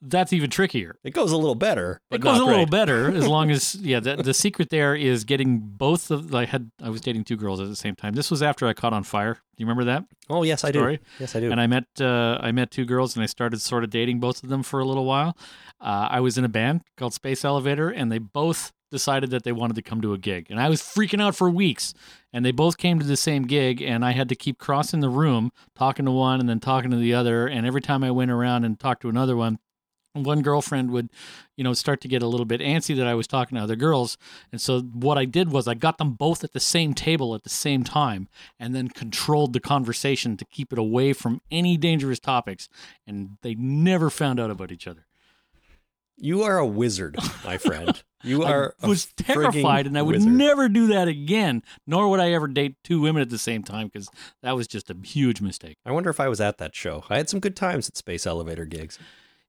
that's even trickier. It goes a little better, it goes a little better as long as yeah. The, the secret there is getting both of. I had I was dating two girls at the same time. This was after I caught on fire. Do you remember that? Oh yes, I do. Yes, I do. And I met uh, I met two girls and I started sort of dating both of them for a little while. Uh, I was in a band called Space Elevator, and they both decided that they wanted to come to a gig, and I was freaking out for weeks. And they both came to the same gig, and I had to keep crossing the room, talking to one and then talking to the other. And every time I went around and talked to another one, one girlfriend would, you know, start to get a little bit antsy that I was talking to other girls. And so what I did was I got them both at the same table at the same time and then controlled the conversation to keep it away from any dangerous topics. And they never found out about each other. you are a wizard, my friend. You are. I was terrified and I would wizard. never do that again, nor would I ever date two women at the same time because that was just a huge mistake. I wonder if I was at that show. I had some good times at Space Elevator gigs.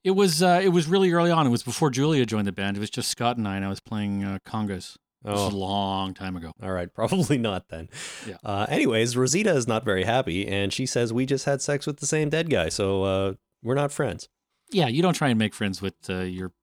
It was uh, it was really early on. It was before Julia joined the band. It was just Scott and I, and I was playing uh, congas. This was a Oh, long time ago. all right. Probably not then. Yeah. Uh, anyways, Rosita is not very happy, and she says we just had sex with the same dead guy, so uh, we're not friends. Yeah, you don't try and make friends with uh, your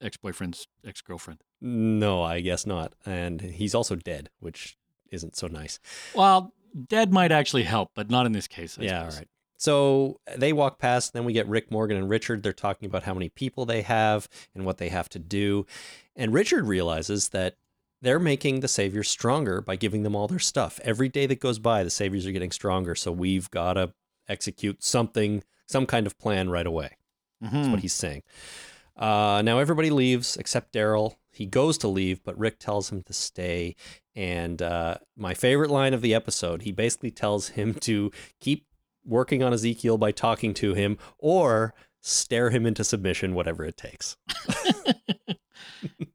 ex boyfriend's ex girlfriend. No, I guess not. And he's also dead, which isn't so nice. Well, dead might actually help, but not in this case. I yeah, all suppose. right. So they walk past, then we get Rick, Morgan, and Richard. They're talking about how many people they have and what they have to do. And Richard realizes that they're making the Saviors stronger by giving them all their stuff. Every day that goes by, the Saviors are getting stronger. So we've got to execute something, some kind of plan right away. That's Mhm. what he's saying. Uh, now everybody leaves except Daryl. He goes to leave, but Rick tells him to stay. And uh, my favorite line of the episode, he basically tells him to keep working on Ezekiel by talking to him or stare him into submission, whatever it takes.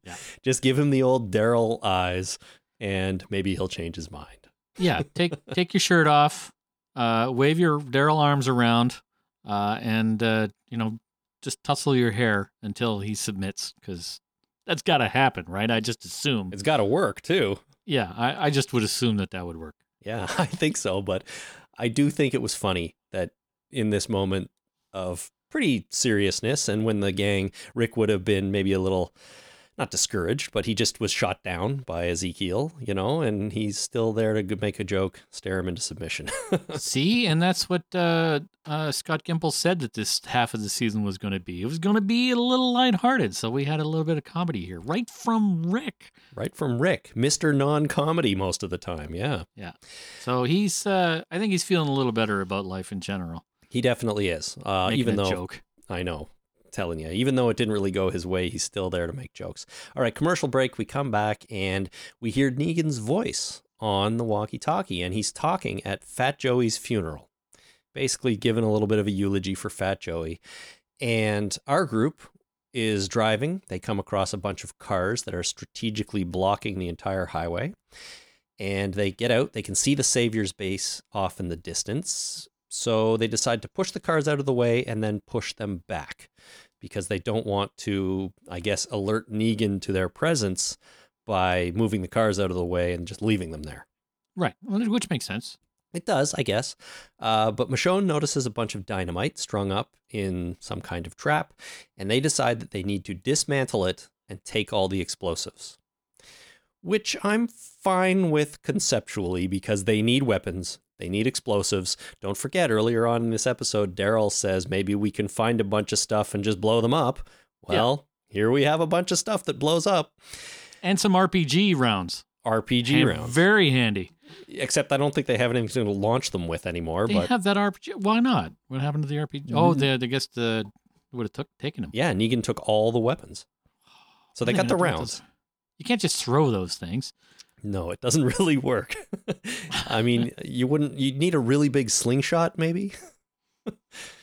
Yeah. Just give him the old Daryl eyes, and maybe he'll change his mind. yeah, take take your shirt off, uh, wave your Daryl arms around, uh, and uh, you know just tussle your hair until he submits because that's got to happen, right? I just assume. It's got to work too. Yeah, I, I just would assume that that would work. Yeah, I think so. But I do think it was funny that in this moment of pretty seriousness, and when the gang, Rick would have been maybe a little not discouraged, but he just was shot down by Ezekiel, you know, and he's still there to make a joke, stare him into submission. See, and that's what uh, uh, Scott Gimple said that this half of the season was going to be. It was going to be a little lighthearted, so we had a little bit of comedy here, right from Rick. right from Rick, Mr. Non Comedy most of the time. Yeah, yeah. So he's, uh, I think he's feeling a little better about life in general. he definitely is. Uh, even a though joke. I know. Telling you, even though it didn't really go his way, he's still there to make jokes. All right, commercial break. We come back and we hear Negan's voice on the walkie talkie, and he's talking at Fat Joey's funeral, basically giving a little bit of a eulogy for Fat Joey. And our group is driving. They come across a bunch of cars that are strategically blocking the entire highway. And they get out. They can see the Savior's base off in the distance. So they decide to push the cars out of the way and then push them back because they don't want to, I guess, alert Negan to their presence by moving the cars out of the way and just leaving them there. Right, which makes sense. It does, I guess. Uh, but Michonne notices a bunch of dynamite strung up in some kind of trap, and they decide that they need to dismantle it and take all the explosives. Which I'm fine with conceptually because they need weapons, they need explosives. Don't forget, earlier on in this episode, Daryl says maybe we can find a bunch of stuff and just blow them up. Well, here we have a bunch of stuff that blows up. And some RPG rounds. RPG Hand- rounds. Very handy. Except I don't think they have anything to launch them with anymore. They but have that RPG. Why not? What happened to the RPG? Oh, mm-hmm. they, I guess the would have took taken them. yeah, Negan took all the weapons. So they got the rounds. You can't just throw those things. No, it doesn't really work. I mean, you wouldn't. You'd need a really big slingshot, maybe. Well,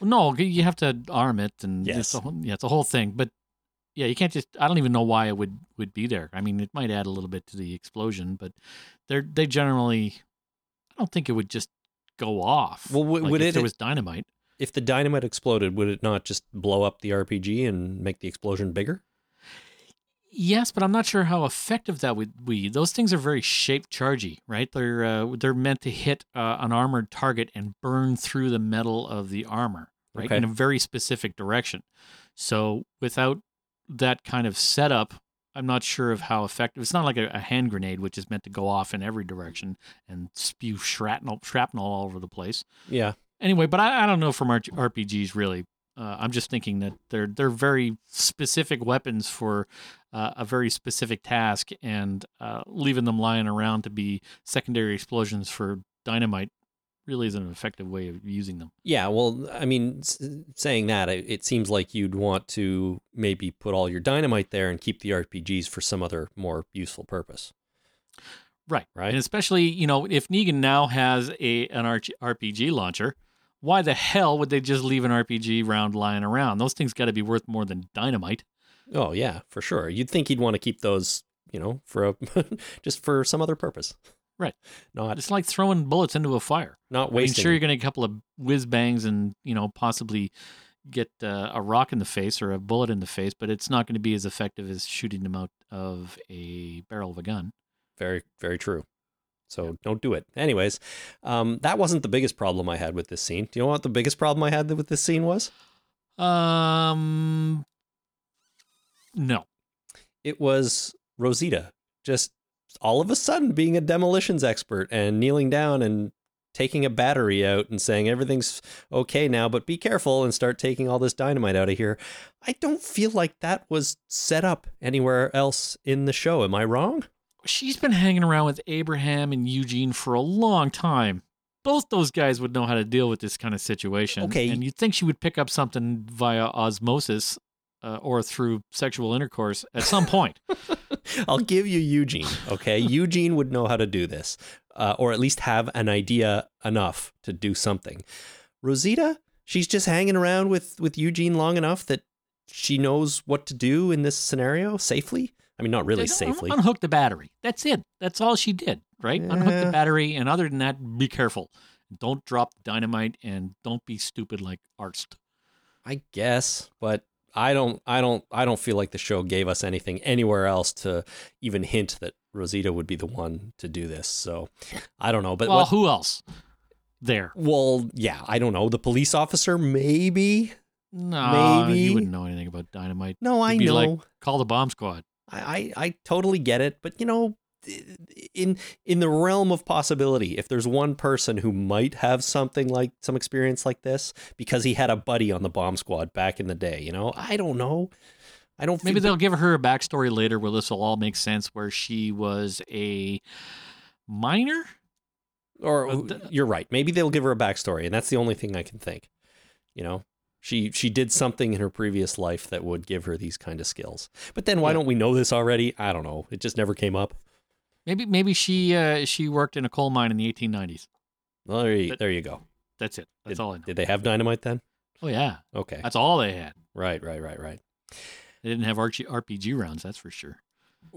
no, you have to arm it, and Yes. it's a, whole- yeah, it's a whole thing. But yeah, you can't just. I don't even know why it would would be there. I mean, it might add a little bit to the explosion, but they're they generally. I don't think it would just go off. Well, would- like would if it- There was dynamite. If the dynamite exploded, would it not just blow up the RPG and make the explosion bigger? Yes, but I'm not sure how effective that would be. Those things are very shape chargey, right? They're uh, they're meant to hit uh, an armored target and burn through the metal of the armor, right, Okay. in a very specific direction. So without that kind of setup, I'm not sure of how effective. It's not like a, a hand grenade, which is meant to go off in every direction and spew shrapnel shrapnel all over the place. Yeah. Anyway, but I, I don't know from R- RPGs really. Uh, I'm just thinking that they're they're very specific weapons for uh, a very specific task, and uh, leaving them lying around to be secondary explosions for dynamite really isn't an effective way of using them. Yeah, well, I mean, s- saying that, it, it seems like you'd want to maybe put all your dynamite there and keep the RPGs for some other more useful purpose. Right. Right. And especially, you know, if Negan now has a an RPG launcher, why the hell would they just leave an RPG round lying around? Those things got to be worth more than dynamite. Oh yeah, for sure. You'd think he'd want to keep those, you know, for a just for some other purpose. Right. Not It's like throwing bullets into a fire. not I mean, wasting. sure, you're going to get a couple of whiz bangs and, you know, possibly get uh, a rock in the face or a bullet in the face, but it's not going to be as effective as shooting them out of a barrel of a gun. Very, very true. So don't do it. Anyways, um, that wasn't the biggest problem I had with this scene. Do you know what the biggest problem I had with this scene was? Um, no. It was Rosita just all of a sudden being a demolitions expert and kneeling down and taking a battery out and saying everything's okay now, but be careful and start taking all this dynamite out of here. I don't feel like that was set up anywhere else in the show. Am I wrong? She's been hanging around with Abraham and Eugene for a long time. Both those guys would know how to deal with this kind of situation. Okay. And you'd think she would pick up something via osmosis uh, or through sexual intercourse at some point. I'll give you Eugene. Okay, Eugene would know how to do this, uh, or at least have an idea enough to do something. Rosita, she's just hanging around with with Eugene long enough that she knows what to do in this scenario safely. I mean, not really safely. Un- unhook the battery. That's it. That's all she did, right? Unhook the battery. And other than that, be careful. Don't drop dynamite and don't be stupid like Arst. I guess, but I don't I don't I don't feel like the show gave us anything anywhere else to even hint that Rosita would be the one to do this. So I don't know, but well, what, who else? There. well, yeah, I don't know. The police officer maybe? No, Maybe. you wouldn't know anything about dynamite. No, I You'd be know. like, call the bomb squad. I, I I totally get it, but you know, in in the realm of possibility, if there's one person who might have something like some experience like this because he had a buddy on the bomb squad back in the day, you know, I don't know. I don't Maybe they'll give her a backstory later where this will all make sense, where she was a miner. or the- you're right. Maybe they'll give her a backstory, and that's the only thing I can think. You know, she she did something in her previous life that would give her these kind of skills. But then why Yeah. don't we know this already? I don't know. It just never came up. Maybe maybe she uh, she worked in a coal mine in the 1890s. Well, there you, But- there you go. That's it. That's did, all I know. Did they have dynamite then? Oh yeah, Okay. that's all they had. Right, right, right, right. They didn't have RG- RPG rounds, that's for sure.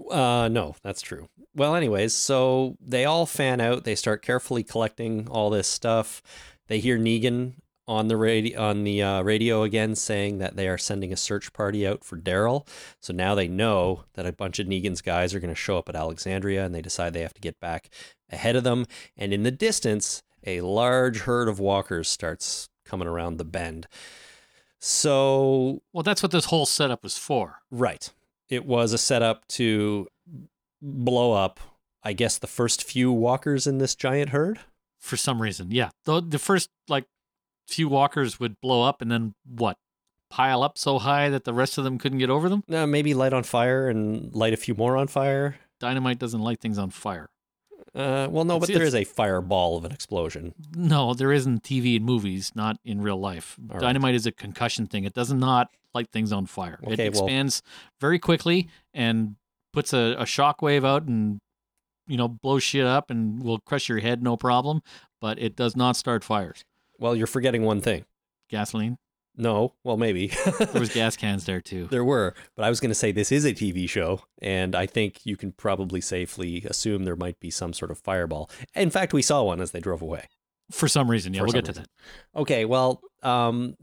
Uh, no, that's true. Well, anyways, so they all fan out. They start carefully collecting all this stuff. They hear Negan on the radio on the uh, radio again saying that they are sending a search party out for Daryl. So now they know that a bunch of Negan's guys are going to show up at Alexandria, and they decide they have to get back ahead of them. And in the distance, a large herd of walkers starts coming around the bend. So Well, that's what this whole setup was for. Right. It was a setup to blow up, I guess, the first few walkers in this giant herd. For some reason, yeah. The the first like few walkers would blow up, and then what? pile up so high that the rest of them couldn't get over them. Uh, maybe light on fire and light a few more on fire. Dynamite doesn't light things on fire. Uh, well, no, It's- but there is a fireball of an explosion. No, there isn't TV and movies, not in real life. All right. Dynamite is a concussion thing. It does not light things on fire. it Okay, well- expands very quickly and puts a, a shock wave out and you know blows shit up and will crush your head no problem. But it does not start fires. Well, you're forgetting one thing. Gasoline. No, well, maybe. There was gas cans there too. There were, but I was going to say this is a TV show, and I think you can probably safely assume there might be some sort of fireball. In fact, we saw one as they drove away. For some reason, yeah, For we'll get to that. Okay, well, um,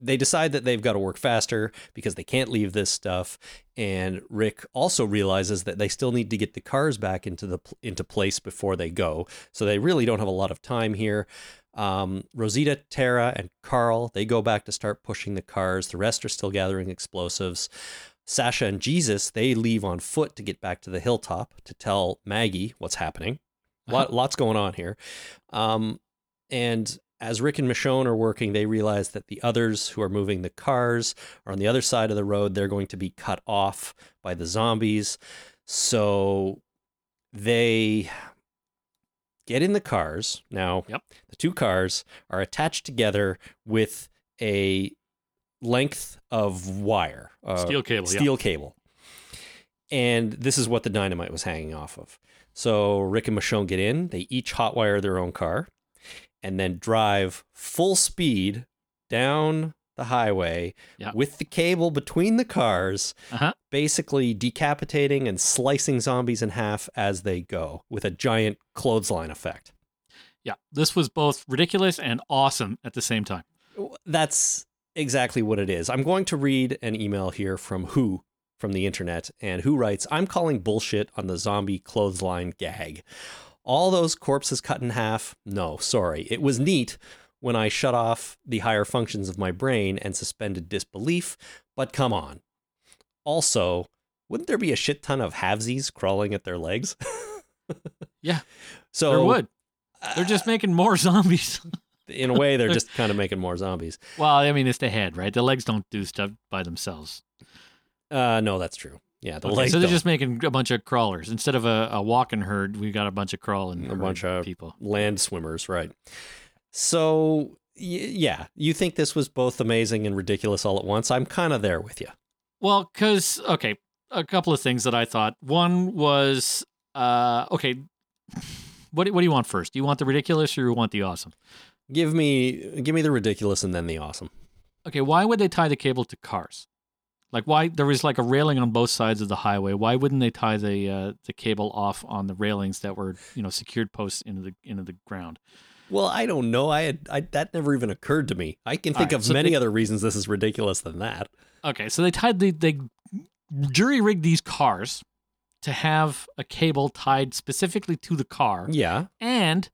they decide that they've got to work faster because they can't leave this stuff, and Rick also realizes that they still need to get the cars back into the into place before they go. So they really don't have a lot of time here. Um, Rosita, Tara, and Carl they go back to start pushing the cars. The rest are still gathering explosives. Sasha and Jesus they leave on foot to get back to the hilltop to tell Maggie what's happening. Lot, lots going on here. Um, and as Rick and Michonne are working, they realize that the others who are moving the cars are on the other side of the road. They're going to be cut off by the zombies. So they get in the cars. Now, Yep. the two cars are attached together with a length of wire, uh, Steel cable, yeah. steel cable. And this is what the dynamite was hanging off of. So Rick and Michonne get in. They each hotwire their own car and then drive full speed down the highway Yeah. with the cable between the cars, Uh-huh. basically decapitating and slicing zombies in half as they go with a giant clothesline effect. Yeah, this was both ridiculous and awesome at the same time. That's exactly what it is. I'm going to read an email here from Who from the internet, and Who writes, I'm calling bullshit on the zombie clothesline gag. All those corpses cut in half? No, sorry. It was neat when I shut off the higher functions of my brain and suspended disbelief, but come on. Also, wouldn't there be a shit ton of havesies crawling at their legs? Yeah, So there would. They're just making more zombies. in a way, they're just kind of making more zombies. well, I mean, it's the head, right? The legs don't do stuff by themselves. Uh, no, that's true. Yeah, the Okay, legs. so they're don't. just making a bunch of crawlers instead of a, a walking herd. We've got a bunch of crawling, A bunch of- people. land swimmers, right? So y- yeah, you think this was both amazing and ridiculous all at once? I'm kind of there with you. Well, because okay, a couple of things that I thought. One was uh, okay. What do- what do you want first? Do you want the ridiculous or you want the awesome? Give me give me the ridiculous and then the awesome. Okay, why would they tie the cable to cars? Like why there was like a railing on both sides of the highway. Why wouldn't they tie the uh, the cable off on the railings that were you know secured posts into the into the ground? Well, I don't know. I had I, that never even occurred to me. I can All think right, of so many they- other reasons this is ridiculous than that. Okay, so they tied the they jury rigged these cars to have a cable tied specifically to the car Yeah. and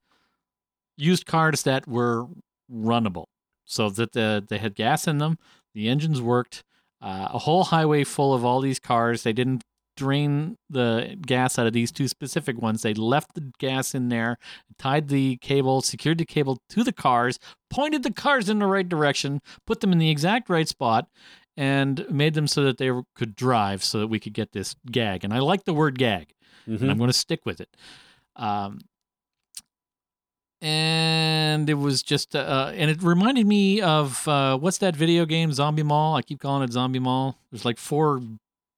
used cars that were runnable so that the they had gas in them, the engines worked, uh, a whole highway full of all these cars. They didn't drain the gas out of these two specific ones. They left the gas in there, tied the cable, secured the cable to the cars, pointed the cars in the right direction, put them in the exact right spot, and made them so that they could drive so that we could get this gag. And I like the word gag and Mhm. I'm going to stick with it. Um, and it was just, uh, and it reminded me of uh, what's that video game, Zombie Mall? I keep calling it Zombie Mall. There's like four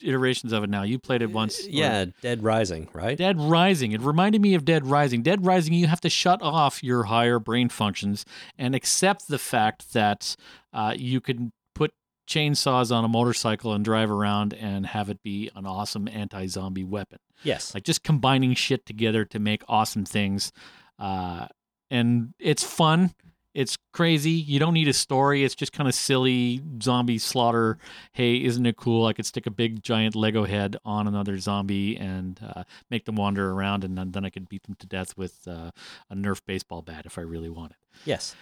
iterations of it now. You played it once. or- Yeah, Dead Rising, right? Dead Rising. It reminded me of Dead Rising. Dead Rising, you have to shut off your higher brain functions and accept the fact that uh, you can put chainsaws on a motorcycle and drive around and have it be an awesome anti zombie weapon yes. like just combining shit together to make awesome things uh, and it's fun it's crazy. You don't need a story. It's just kind of silly zombie slaughter. Hey isn't it cool? I could stick a big giant lego head on another zombie and uh, make them wander around and then, then i could beat them to death with uh, a nerf baseball bat if i really wanted. Yes.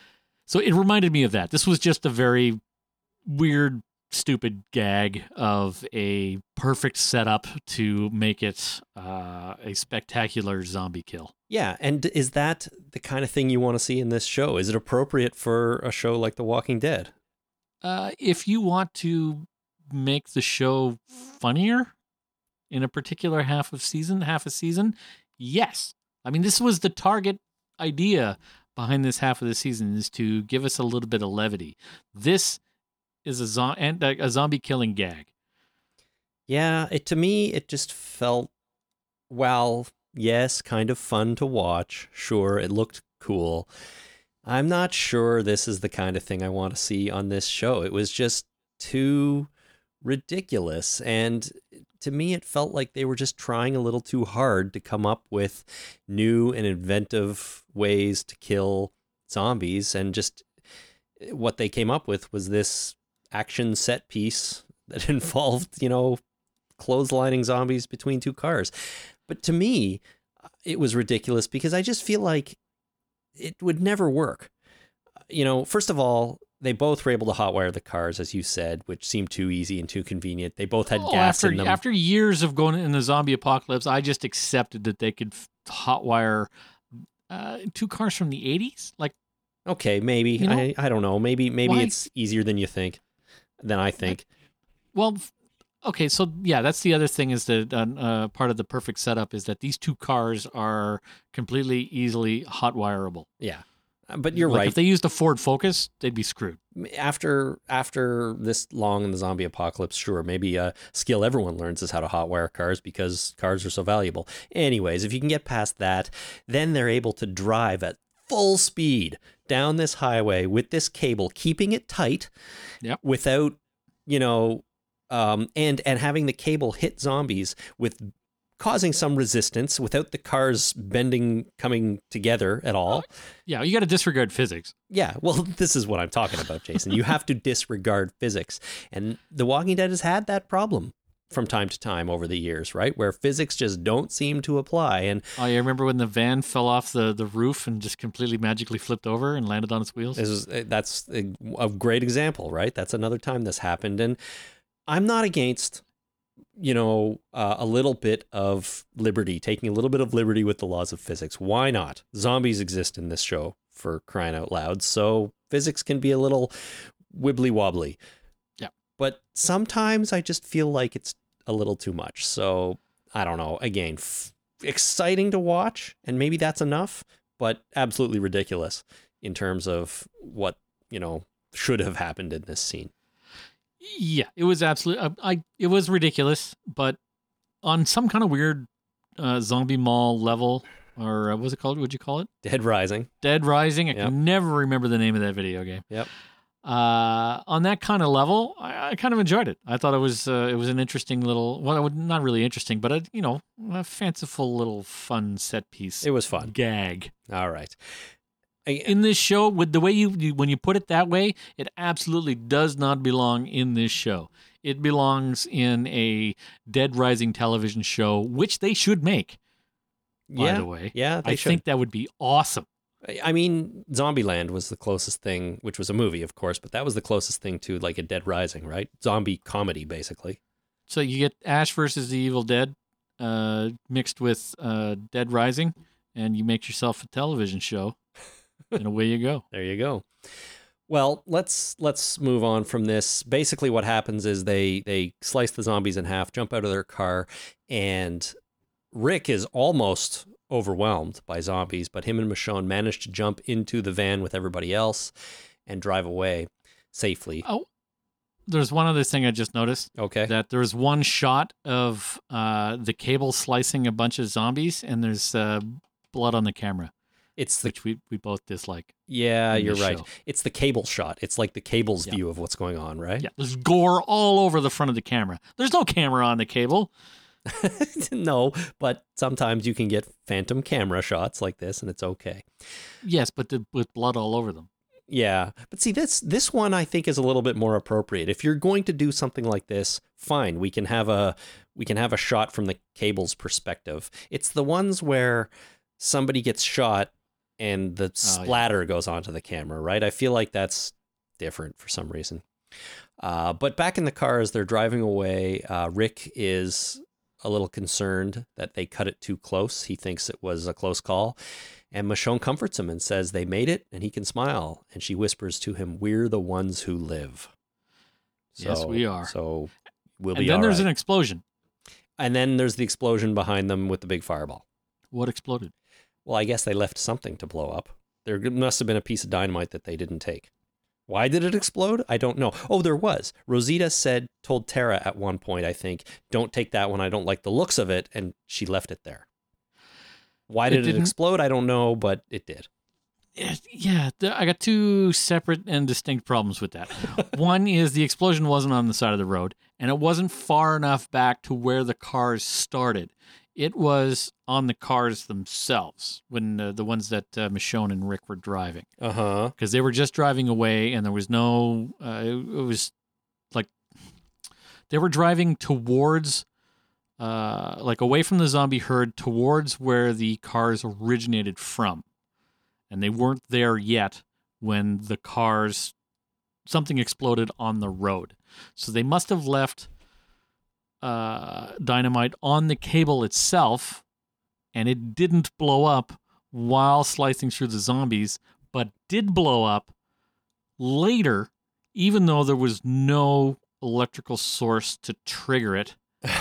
so it reminded me of that. This was just a very weird, stupid gag of a perfect setup to make it uh, a spectacular zombie kill. Yeah, and is that the kind of thing you want to see in this show? Is it appropriate for a show like The Walking Dead? Uh, if you want to make the show funnier in a particular half of season, half a season, yes. I mean, this was the target idea behind this half of the season is to give us a little bit of levity. This is a, zo- a zombie killing gag. Yeah, it to me it just felt well, yes, kind of fun to watch. Sure, it looked cool. I'm not sure this is the kind of thing I want to see on this show. It was just too ridiculous and to me it felt like they were just trying a little too hard to come up with new and inventive ways to kill zombies and just eh, what they came up with was this action set piece that involved, you know, clotheslining zombies between two cars. But to me, it was ridiculous because I just feel like it would never work. You know, first of all, they both were able to hotwire the cars, as you said, which seemed too easy and too convenient. They both had Oh, gas after in them. after years of going in the zombie apocalypse, I just accepted that they could hotwire uh, two cars from the '80s. Like, okay, maybe You know? I I don't know. Maybe maybe Why- it's easier than you think. Than I think. well, okay, so yeah, that's the other thing is that uh, uh, part of the perfect setup is that these two cars are completely easily hot wireable. Yeah, Uh, but you're Like, right. If they used a Ford Focus, they'd be screwed. after after this long in the zombie apocalypse, sure, maybe a skill everyone learns is how to hotwire cars because cars are so valuable. Anyways, if you can get past that, then they're able to drive at full speed down this highway with this cable, keeping it tight, Yep. without you know, um, and and having the cable hit zombies with causing some resistance without the cars bending coming together at all. Yeah, you got to disregard physics. Yeah, well, this is what I'm talking about, Jason. You have to disregard physics. And The Walking Dead has had that problem from time to time over the years, right? Where physics just don't seem to apply. And Oh, you remember when the van fell off the, the roof and just completely magically flipped over and landed on its wheels? this is eh, that's a, a great example, right? That's another time this happened. And I'm not against, you know, uh, a little bit of liberty, taking a little bit of liberty with the laws of physics. Why not? Zombies exist in this show for crying out loud. So physics can be a little wibbly wobbly. But sometimes I just feel like it's a little too much. So I don't know. Again, f- exciting to watch, and maybe that's enough, but absolutely ridiculous in terms of what, you know, should have happened in this scene. Yeah, it was absolutely. I, I it was ridiculous, but on some kind of weird uh, zombie mall level, or uh, what's it called? What'd you call it? Dead Rising. Dead Rising. I Yep. can never remember the name of that video game. Yep. Uh, on that kind of level, I, I kind of enjoyed it. I thought it was uh, it was an interesting little, well, not really interesting, but a you know, a fanciful little fun set piece. It was fun. gag All right. I- in this show with the way you, you when you put it that way it absolutely does not belong in this show it belongs in a dead rising television show which they should make by yeah, the way Yeah, they i should. think that would be awesome I- mean, Zombieland was the closest thing, which was a movie, of course, but that was the closest thing to like a Dead Rising, right? Zombie comedy, basically. so you get ash versus the evil dead uh, mixed with uh, dead rising and you make yourself a television show and away you go There you go. Well, let's let's move on from this. Basically, what happens is they they slice the zombies in half, jump out of their car, and Rick is almost overwhelmed by zombies, but him and Michonne manage to jump into the van with everybody else and drive away safely. oh there's one other thing i just noticed Okay. that there's one shot of uh, the cable slicing a bunch of zombies, and there's uh, blood on the camera, It's the which we, we both dislike. yeah, you're right. show. It's the cable shot. It's like the cable's Yeah. view of what's going on, right? Yeah, there's gore all over the front of the camera. There's no camera on the cable. no, but sometimes you can get phantom camera shots like this, and it's okay. Yes, but the, with blood all over them. Yeah, but see this this one I think is a little bit more appropriate. If you're going to do something like this, fine, we can have a we can have a shot from the cable's perspective. It's the ones where somebody gets shot and the Oh, yeah. splatter goes onto the camera, right? I feel like that's different for some reason. Uh, but back in the car as they're driving away, uh, Rick is a little concerned that they cut it too close. He thinks it was a close call. And Michonne comforts him and says they made it and he can smile. And she whispers to him, We're the ones who live. Yes, we are. So we'll and be then there's right. an explosion. and then there's the explosion behind them with the big fireball. What exploded? Well, I guess they left something to blow up. There must have been a piece of dynamite that they didn't take. Why did it explode? I don't know. Oh, there was. Rosita said, told Tara at one point, I think, don't take that one. I don't like the looks of it. And she left it there. Why did it, didn't- explode? I don't know, but it did. Yeah, I got two separate and distinct problems with that. One is the explosion wasn't on the side of the road, and it wasn't far enough back to where the cars started. It was on the cars themselves when uh, the ones that uh, Michonne and Rick were driving, Uh huh. because they were just driving away, and there was no. Uh, it, it was like they were driving towards. Uh, like away from the zombie herd towards where the cars originated from and they weren't there yet when the cars something exploded on the road so they must have left uh, dynamite on the cable itself and it didn't blow up while slicing through the zombies but did blow up later even though there was no electrical source to trigger it.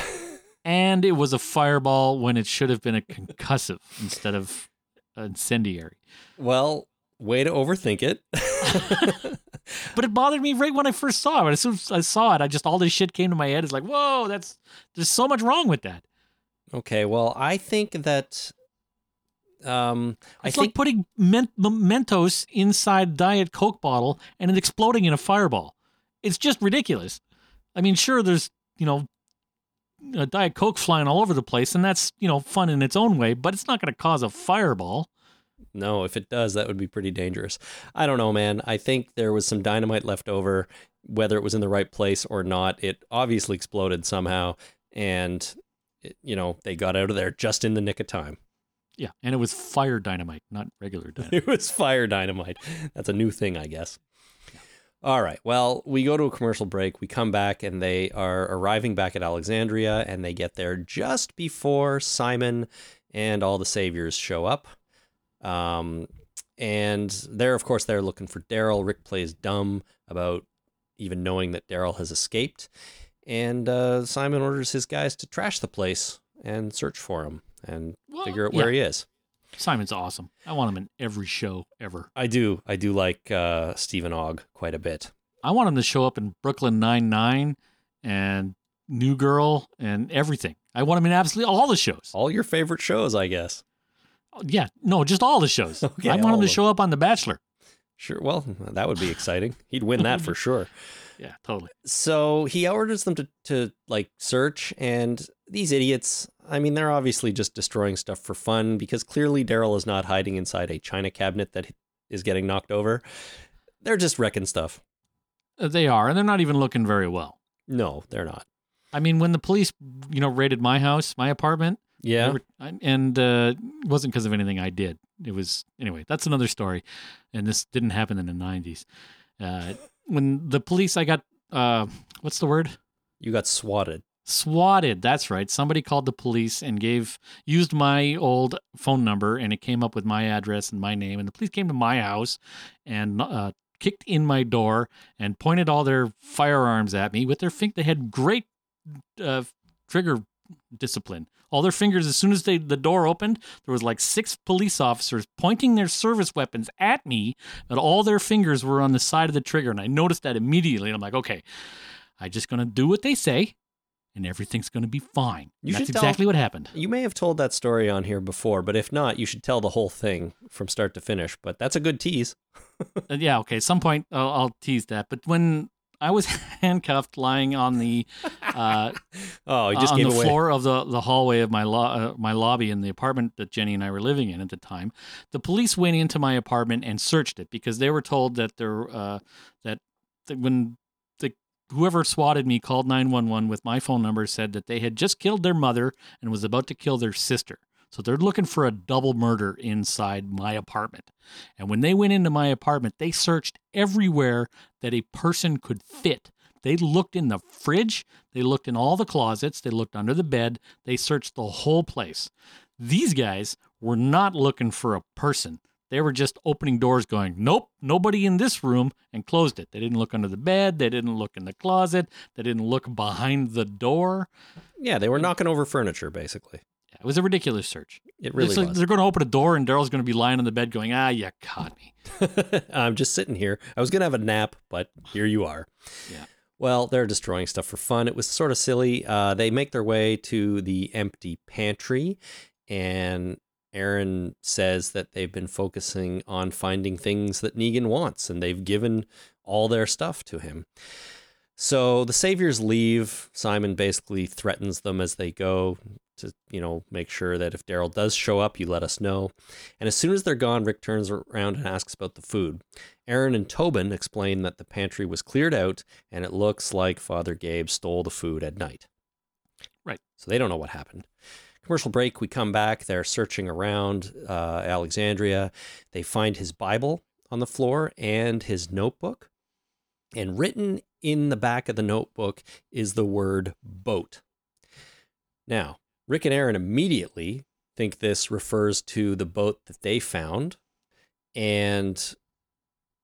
And it was a fireball when it should have been a concussive instead of incendiary. Well, way to overthink it. But it bothered me right when I first saw it. As soon as I saw it, I just all this shit came to my head. It's like, whoa, that's there's so much wrong with that. okay. Well, I think that. Um, I It's think like putting men- Mentos inside Diet Coke bottle and it exploding in a fireball. It's just ridiculous. I mean, sure, there's you know, a Diet Coke flying all over the place, and that's you know fun in its own way, but it's not going to cause a fireball. No, if it does, that would be pretty dangerous. I don't know, man. I think there was some dynamite left over, whether it was in the right place or not. It obviously exploded somehow, and it, you know they got out of there just in the nick of time. Yeah, and it was fire dynamite, not regular dynamite. It was fire dynamite. That's a new thing, I guess. All right. Well, we go to a commercial break. We come back, and they are arriving back at Alexandria, and they get there just before Simon and all the saviors show up. Um, and they're, of course, they're looking for Daryl. Rick plays dumb about even knowing that Daryl has escaped. And uh, Simon orders his guys to trash the place and search for him and Well, figure out where yeah. he is. Simon's awesome. I want him in every show ever. I do. I do like uh, Stephen Ogg quite a bit. I want him to show up in Brooklyn Nine Nine and New Girl and everything. I want him in absolutely all the shows. All your favorite shows, I guess. Yeah, no, just all the shows. Okay, I want him to show up on The Bachelor. Sure. Well, that would be exciting. He'd win that for sure. Yeah, totally. So he orders them to, to like search, and these idiots, I mean, they're obviously just destroying stuff for fun because clearly Daryl is not hiding inside a china cabinet that is getting knocked over. They're just wrecking stuff. Uh, They are, and they're not even looking very well. No, they're not. I mean, when the police, you know, raided my house, my apartment, Yeah. were- and uh, it wasn't because of anything I did. It was anyway. That's another story, and this didn't happen in the '90s. Uh, when the police, I got uh, what's the word? You got swatted. swatted that's right somebody called the police and gave used my old phone number and it came up with my address and my name and the police came to my house and uh, kicked in my door and pointed all their firearms at me with their finger they had great uh, trigger discipline all their fingers as soon as they the door opened there was like six police officers pointing their service weapons at me but all their fingers were on the side of the trigger and i noticed that immediately and i'm like okay i'm just going to do what they say and everything's going to be fine. You That's should tell- exactly what happened. You may have told that story on here before, but if not, you should tell the whole thing from start to finish. But that's a good tease. Uh, yeah, okay. At some point, I'll, I'll tease that. But when I was handcuffed, lying on the uh, Oh, just on the away. floor of the, the hallway of my lo- uh, my lobby in the apartment that Jenny and I were living in at the time, the police went into my apartment and searched it because they were told that there uh, that, that when the whoever swatted me called 911 with my phone number said that they had just killed their mother and was about to kill their sister. So they're looking for a double murder inside my apartment. And when they went into my apartment, they searched everywhere that a person could fit. They looked in the fridge, they looked in all the closets, they looked under the bed, they searched the whole place. These guys were not looking for a person. They were just opening doors, going, "Nope, nobody in this room," and closed it. They didn't look under the bed. They didn't look in the closet. They didn't look behind the door. Yeah, they were knocking over furniture, basically. It was a ridiculous search. It really like was. they're going to open a door, and Daryl's going to be lying on the bed, going, "Ah, you caught me." I'm just sitting here. I was going to have a nap, but here you are. Yeah. Well, they're destroying stuff for fun. It was sort of silly. Uh, they make their way to the empty pantry, and Aaron says that they've been focusing on finding things that Negan wants, and they've given all their stuff to him. So the saviors leave. Simon basically threatens them as they go to, you know, make sure that if Daryl does show up, you let us know. And as soon as they're gone, Rick turns around and asks about the food. Aaron and Tobin explain that the pantry was cleared out and it looks like Father Gabe stole the food at night. Right. So they don't know what happened. Commercial break, we come back. They're searching around uh, Alexandria. They find his Bible on the floor and his notebook. And written in the back of the notebook is the word boat. Now, Rick and Aaron immediately think this refers to the boat that they found. And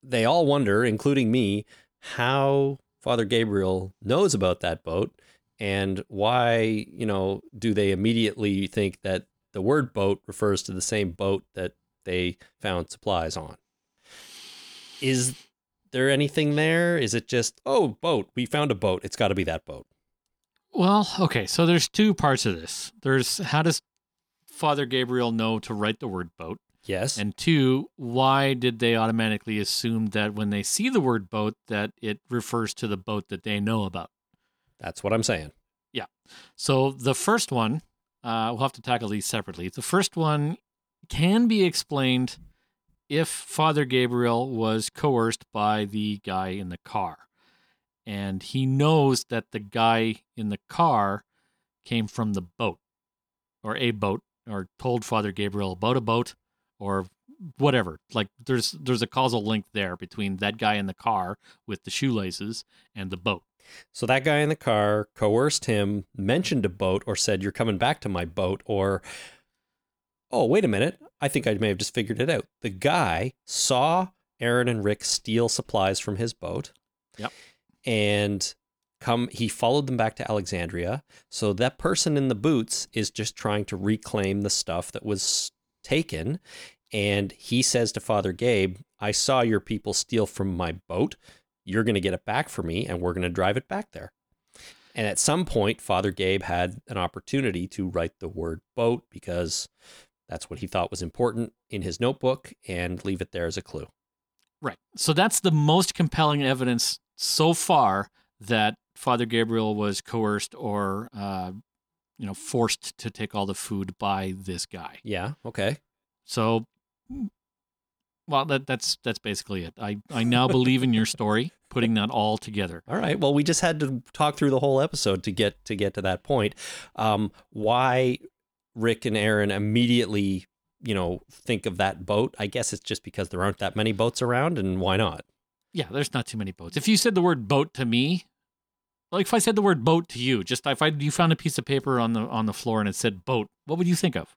they all wonder, including me, how Father Gabriel knows about that boat and why, you know, do they immediately think that the word boat refers to the same boat that they found supplies on? Is there anything there? Is it just, oh, boat, we found a boat. It's got to be that boat. Well, okay, so there's two parts of this. There's how does Father Gabriel know to write the word boat? Yes. And two, why did they automatically assume that when they see the word boat that it refers to the boat that they know about? That's what I'm saying. Yeah. So the first one, uh, we'll have to tackle these separately. The first one can be explained if Father Gabriel was coerced by the guy in the car. And he knows that the guy in the car came from the boat or a boat or told Father Gabriel about a boat or whatever. Like there's there's a causal link there between that guy in the car with the shoelaces and the boat. So that guy in the car coerced him, mentioned a boat, or said, You're coming back to my boat, or, Oh, wait a minute. I think I may have just figured it out. The guy saw Aaron and Rick steal supplies from his boat. Yep. And come he followed them back to Alexandria. So that person in the boots is just trying to reclaim the stuff that was taken. And he says to Father Gabe, I saw your people steal from my boat. You're going to get it back for me, and we're going to drive it back there. And at some point, Father Gabe had an opportunity to write the word boat because that's what he thought was important in his notebook and leave it there as a clue. Right. So that's the most compelling evidence so far that Father Gabriel was coerced or, uh, you know, forced to take all the food by this guy. Yeah. Okay. So, well, that, that's that's basically it. I I now believe in your story, putting that all together. All right. Well, we just had to talk through the whole episode to get to get to that point. Um, why Rick and Aaron immediately, you know, think of that boat? I guess it's just because there aren't that many boats around, and why not? Yeah, there's not too many boats. If you said the word boat to me, like if I said the word boat to you, just if I you found a piece of paper on the on the floor and it said boat, what would you think of?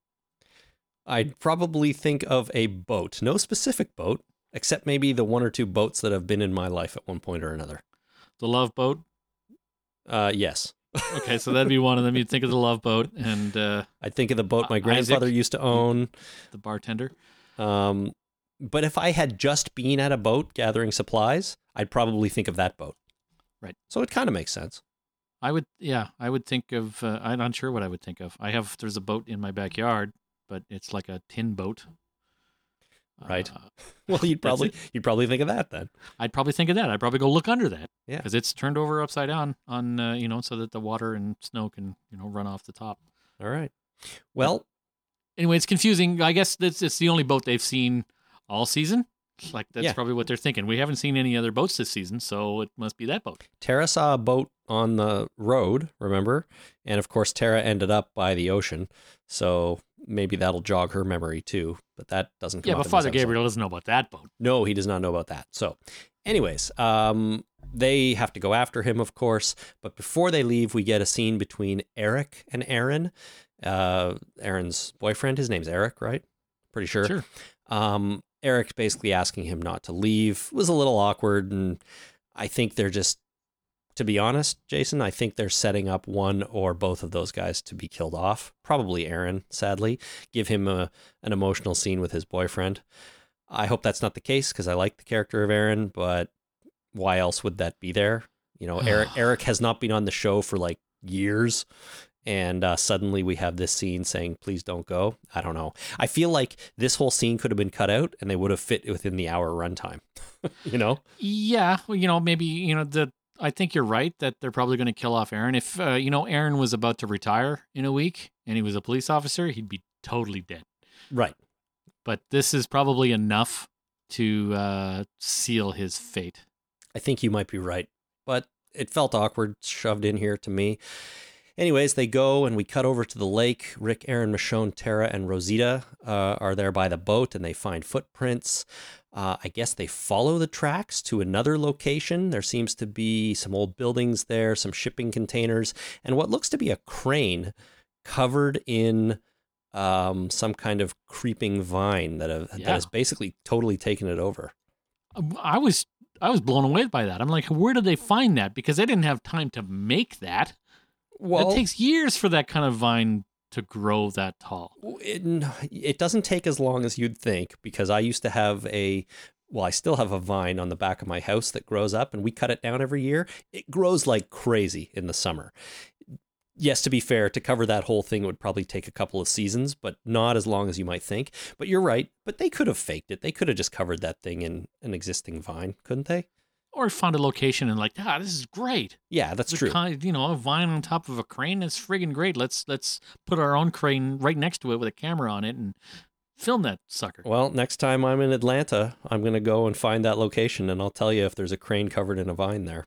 I'd probably think of a boat, no specific boat, except maybe the one or two boats that have been in my life at one point or another. The love boat. Uh, yes. Okay, so that'd be one of them. You'd think of the love boat and uh, I'd think of the boat my grandfather Isaac. used to own. the bartender. Um, but if I had just been at a boat gathering supplies, I'd probably think of that boat. Right. So it kind of makes sense. I would, yeah, I would think of. Uh, I'm not sure what I would think of. I have there's a boat in my backyard, but it's like a tin boat. Right. Uh, Well, you'd probably you'd probably think of that then. I'd probably think of that. I'd probably go look under that. Yeah. Because it's turned over upside down on, uh, you know, so that the water and snow can, you know, run off the top. All right. Well, Anyway, it's confusing. I guess that's it's the only boat they've seen all season. Like that's Yeah. probably what they're thinking. We haven't seen any other boats this season, so it must be that boat. Tara saw a boat on the road, remember? And of course, Tara ended up by the ocean. So maybe that'll jog her memory too. But that doesn't come Yeah, but Father. Gabriel doesn't know about that boat. No, he does not know about that. So, anyways, um, they have to go after him, of course. But before they leave, we get a scene between Eric and Aaron. Uh, Aaron's boyfriend. His name's Eric, right? Pretty sure. Sure. Um, Eric basically asking him not to leave was a little awkward. And I think they're just, to be honest, Jason, I think they're setting up one or both of those guys to be killed off. Probably Aaron, sadly. Give him a, an emotional scene with his boyfriend. I hope that's not the case because I like the character of Aaron, but why else would that be there? You know, Eric Eric has not been on the show for like years, and uh, suddenly we have this scene saying, "Please don't go." I don't know. I feel like this whole scene could have been cut out, and they would have fit within the hour runtime. you know? Yeah, well, you know, maybe you know the. I think you're right that they're probably going to kill off Aaron. If uh, you know Aaron was about to retire in a week and he was a police officer, he'd be totally dead. Right. But this is probably enough to uh, seal his fate. I think you might be right, but it felt awkward shoved in here to me. Anyways, they go and we cut over to the lake. Rick, Aaron, Michonne, Tara, and Rosita uh, are there by the boat and they find footprints. Uh, I guess they follow the tracks to another location. There seems to be some old buildings there, some shipping containers, and what looks to be a crane covered in um, some kind of creeping vine that, have, that has basically totally taken it over. I was I was blown away by that. I'm like, where did they find that? Because they didn't have time to make that. Well, it takes years for that kind of vine to grow that tall. it, it doesn't take as long as you'd think because I used to have a well, I still have a vine on the back of my house that grows up and we cut it down every year. It grows like crazy in the summer. Yes, to be fair, to cover that whole thing would probably take a couple of seasons, but not as long as you might think. But you're right. But they could have faked it. They could have just covered that thing in an existing vine, couldn't they? Or found a location and like, ah, this is great. Yeah, that's It's true. kind, you know, a vine on top of a crane. That's friggin' great. Let's let's put our own crane right next to it with a camera on it and film that sucker. Well, next time I'm in Atlanta, I'm going to go and find that location and I'll tell you if there's a crane covered in a vine there.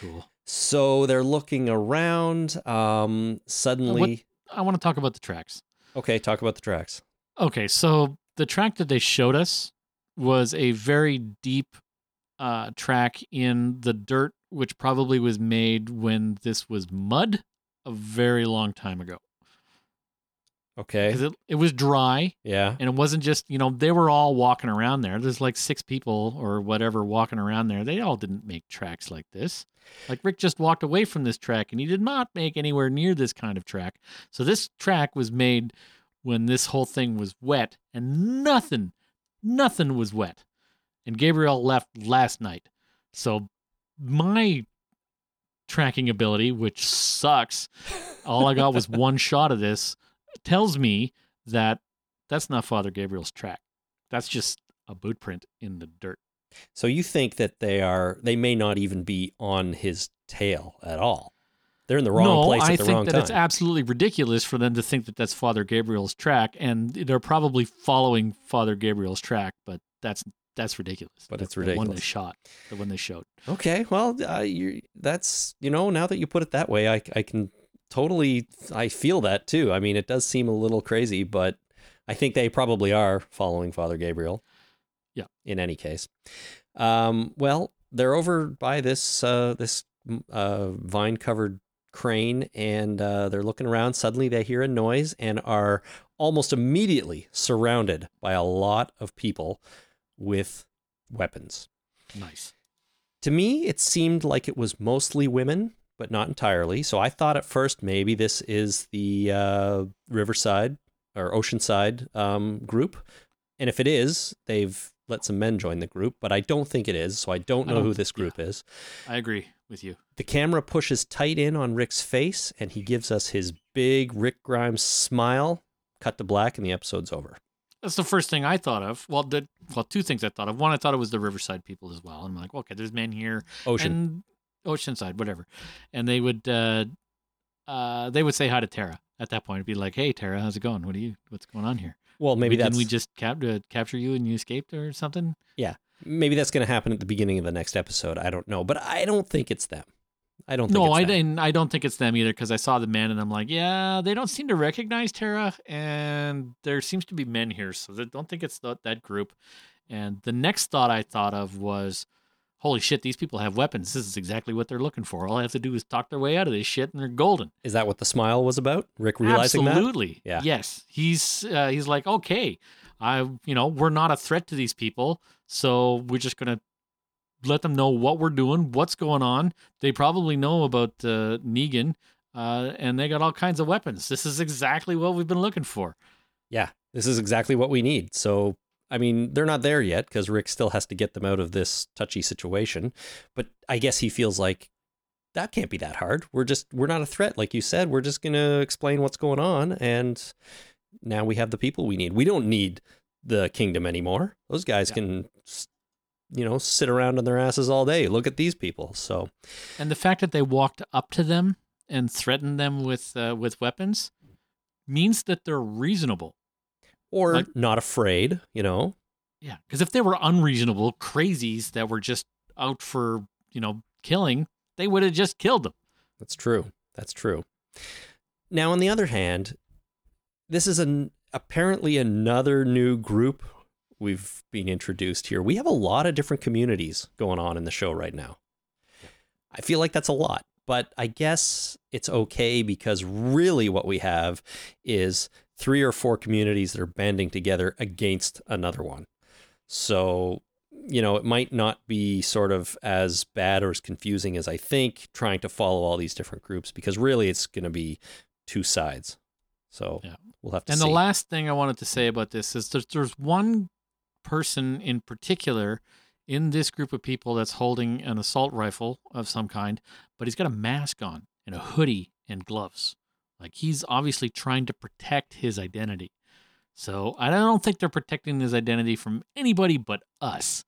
Cool. So they're looking around. Um, suddenly, I want to talk about the tracks. okay, talk about the tracks. Okay, so the track that they showed us was a very deep uh, track in the dirt, which probably was made when this was mud a very long time ago. Okay, 'Cause it, it was dry yeah, and it wasn't just, you know, they were all walking around there. There's like six people or whatever walking around there. They all didn't make tracks like this. Like Rick just walked away from this track and he did not make anywhere near this kind of track. So this track was made when this whole thing was wet and nothing, nothing was wet. And Gabriel left last night. So my tracking ability, which sucks, all I got was one shot of this, tells me that that's not Father Gabriel's track. That's just a boot print in the dirt. So you think that they are? They may not even be on his tail at all. They're in the wrong no, place I at the think that it's absolutely ridiculous for them to think that that's Father Gabriel's track, and they're probably following Father Gabriel's track, but that's that's ridiculous. But That's it's ridiculous. The one they shot, the one they showed. okay, well, uh, you that's you know now that you put it that way, I I can totally I feel that too. I mean, it does seem a little crazy, but I think they probably are following Father Gabriel. Yeah. In any case, um, well, they're over by this uh, this uh, vine covered crane and uh, they're looking around. Suddenly, they hear a noise and are almost immediately surrounded by a lot of people with weapons. Nice. To me, it seemed like it was mostly women, but not entirely. So I thought at first maybe this is the uh, Riverside or Oceanside um, group. And if it is, they've let some men join the group, but I don't think it is. So I don't I know don't- who this group is. I agree with you. The camera pushes tight in on Rick's face and he gives us his big Rick Grimes smile. Cut to black and the episode's over. That's the first thing I thought of. Well, the, well, two things I thought of. One, I thought it was the Riverside people as well. And I'm like, okay, there's men here, Ocean. and Oceanside, whatever, and they would, uh, uh, they would say hi to Tara at that point. It'd be like, hey, Tara, how's it going? What are you? What's going on here? well, maybe Didn't we just cap- uh, capture you and you escaped or something? Yeah, maybe that's going to happen at the beginning of the next episode. I don't know, but I don't think it's them. I don't think No, it's I them. didn't. I don't think it's them either because I saw the men and I'm like, yeah, they don't seem to recognize Tara, and there seems to be men here, so I don't think it's that, that group. And the next thought I thought of was, holy shit, these people have weapons. This is exactly what they're looking for. All I have to do is talk their way out of this shit, and they're golden. Is that what the smile was about? Rick realizing that? Absolutely. Yeah. Yes. He's uh, he's like, okay, I, you know, we're not a threat to these people, so we're just gonna let them know what we're doing, what's going on. They probably know about uh, Negan, uh, and they got all kinds of weapons. This is exactly what we've been looking for. Yeah, this is exactly what we need. So, I mean, they're not there yet because Rick still has to get them out of this touchy situation. But I guess he feels like that can't be that hard. We're just, we're not a threat. Like you said, we're just going to explain what's going on. And now we have the people we need. We don't need the kingdom anymore. Those guys Yeah. can, you know, sit around on their asses all day. Look at these people. So, And the fact that they walked up to them and threatened them with uh, with weapons means that they're reasonable. or Like- not afraid, you know. Yeah, because if they were unreasonable crazies that were just out for you know killing, they would have just killed them. That's true. That's true. Now, on the other hand, this is an apparently another new group we've been introduced here. We have a lot of different communities going on in the show right now. I feel like that's a lot, but I guess it's okay because really what we have is three or four communities that are banding together against another one. So, you know, it might not be sort of as bad or as confusing as I think trying to follow all these different groups because really it's going to be two sides. So, Yeah. we'll have to And see. the last thing I wanted to say about this is there's, there's one person in particular in this group of people that's holding an assault rifle of some kind, but he's got a mask on and a hoodie and gloves. Like he's obviously trying to protect his identity. So I don't think they're protecting his identity from anybody but us.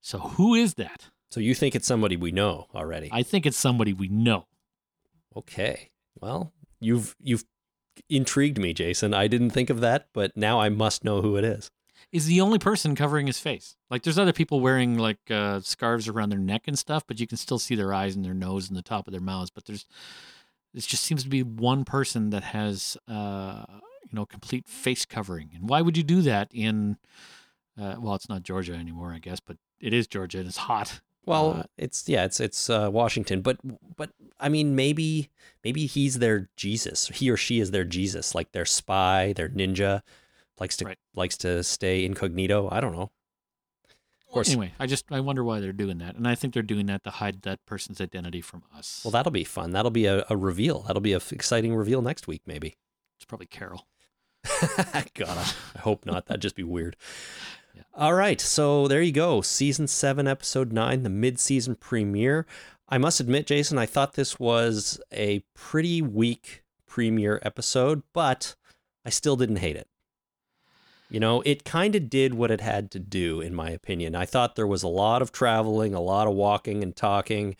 So who is that? so you think it's somebody we know already? I think it's somebody we know. Okay. Well, you've you've intrigued me, Jason. I didn't think of that, but now I must know who it is. Is the only person covering his face. Like there's other people wearing like uh, scarves around their neck and stuff, but you can still see their eyes and their nose and the top of their mouths. But there's it just seems to be one person that has uh, you know complete face covering. And why would you do that in? Uh, well, it's not Georgia anymore, I guess, but it is Georgia and it's hot. Well, Uh, it's yeah, it's it's uh, Washington, but but I mean maybe maybe he's their Jesus. He or she is their Jesus, like their spy, their ninja, likes to Right. likes to stay incognito. I don't know. Of course. Anyway, I just I wonder why they're doing that, and I think they're doing that to hide that person's identity from us. Well, that'll be fun. That'll be a, a reveal. That'll be a f- exciting reveal next week, maybe. it's probably Carol. God, I hope not. That'd just be weird. Yeah. All right, so there you go. Season seven, episode nine, the mid-season premiere. I must admit, Jason, I thought this was a pretty weak premiere episode, but I still didn't hate it. You know, it kind of did what it had to do, in my opinion. I thought there was a lot of traveling, a lot of walking and talking,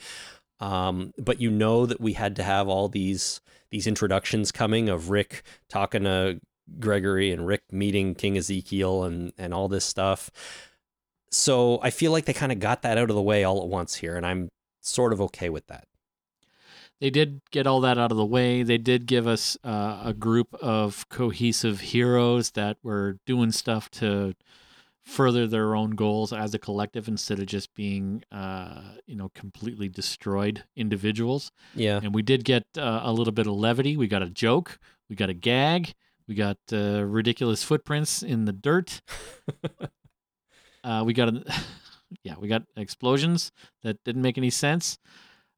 um, but you know that we had to have all these these introductions coming of Rick talking to Gregory and Rick meeting King Ezekiel and and all this stuff. So I feel like they kind of got that out of the way all at once here, and I'm sort of okay with that. They did get all that out of the way. They did give us uh, a group of cohesive heroes that were doing stuff to further their own goals as a collective instead of just being, uh, you know, completely destroyed individuals. Yeah, And we did get uh, a little bit of levity. We got a joke. We got a gag. We got uh, ridiculous footprints in the dirt. uh, we got, a, yeah, we got explosions that didn't make any sense.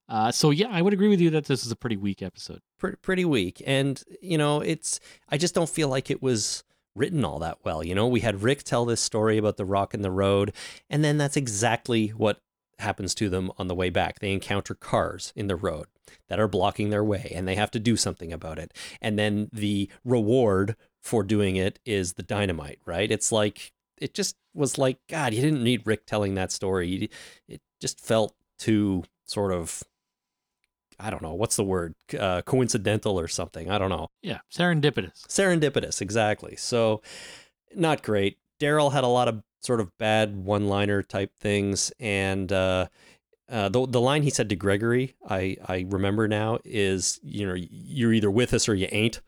Uh, so yeah, I would agree with you that this is a pretty weak episode. pretty pretty weak, and you know, it's I just don't feel like it was written all that well. You know, we had Rick tell this story about the rock in the road, and then that's exactly what happens to them on the way back. They encounter cars in the road that are blocking their way, and they have to do something about it. And then the reward for doing it is the dynamite, right? It's like it just was like God. You didn't need Rick telling that story. It just felt too sort of. I don't know what's the word, uh, coincidental or something. I don't know. Yeah, serendipitous. Serendipitous, exactly. So, not great. Daryl had a lot of sort of bad one-liner type things, and uh, uh, the the line he said to Gregory, I I remember now, is you know you're either with us or you ain't.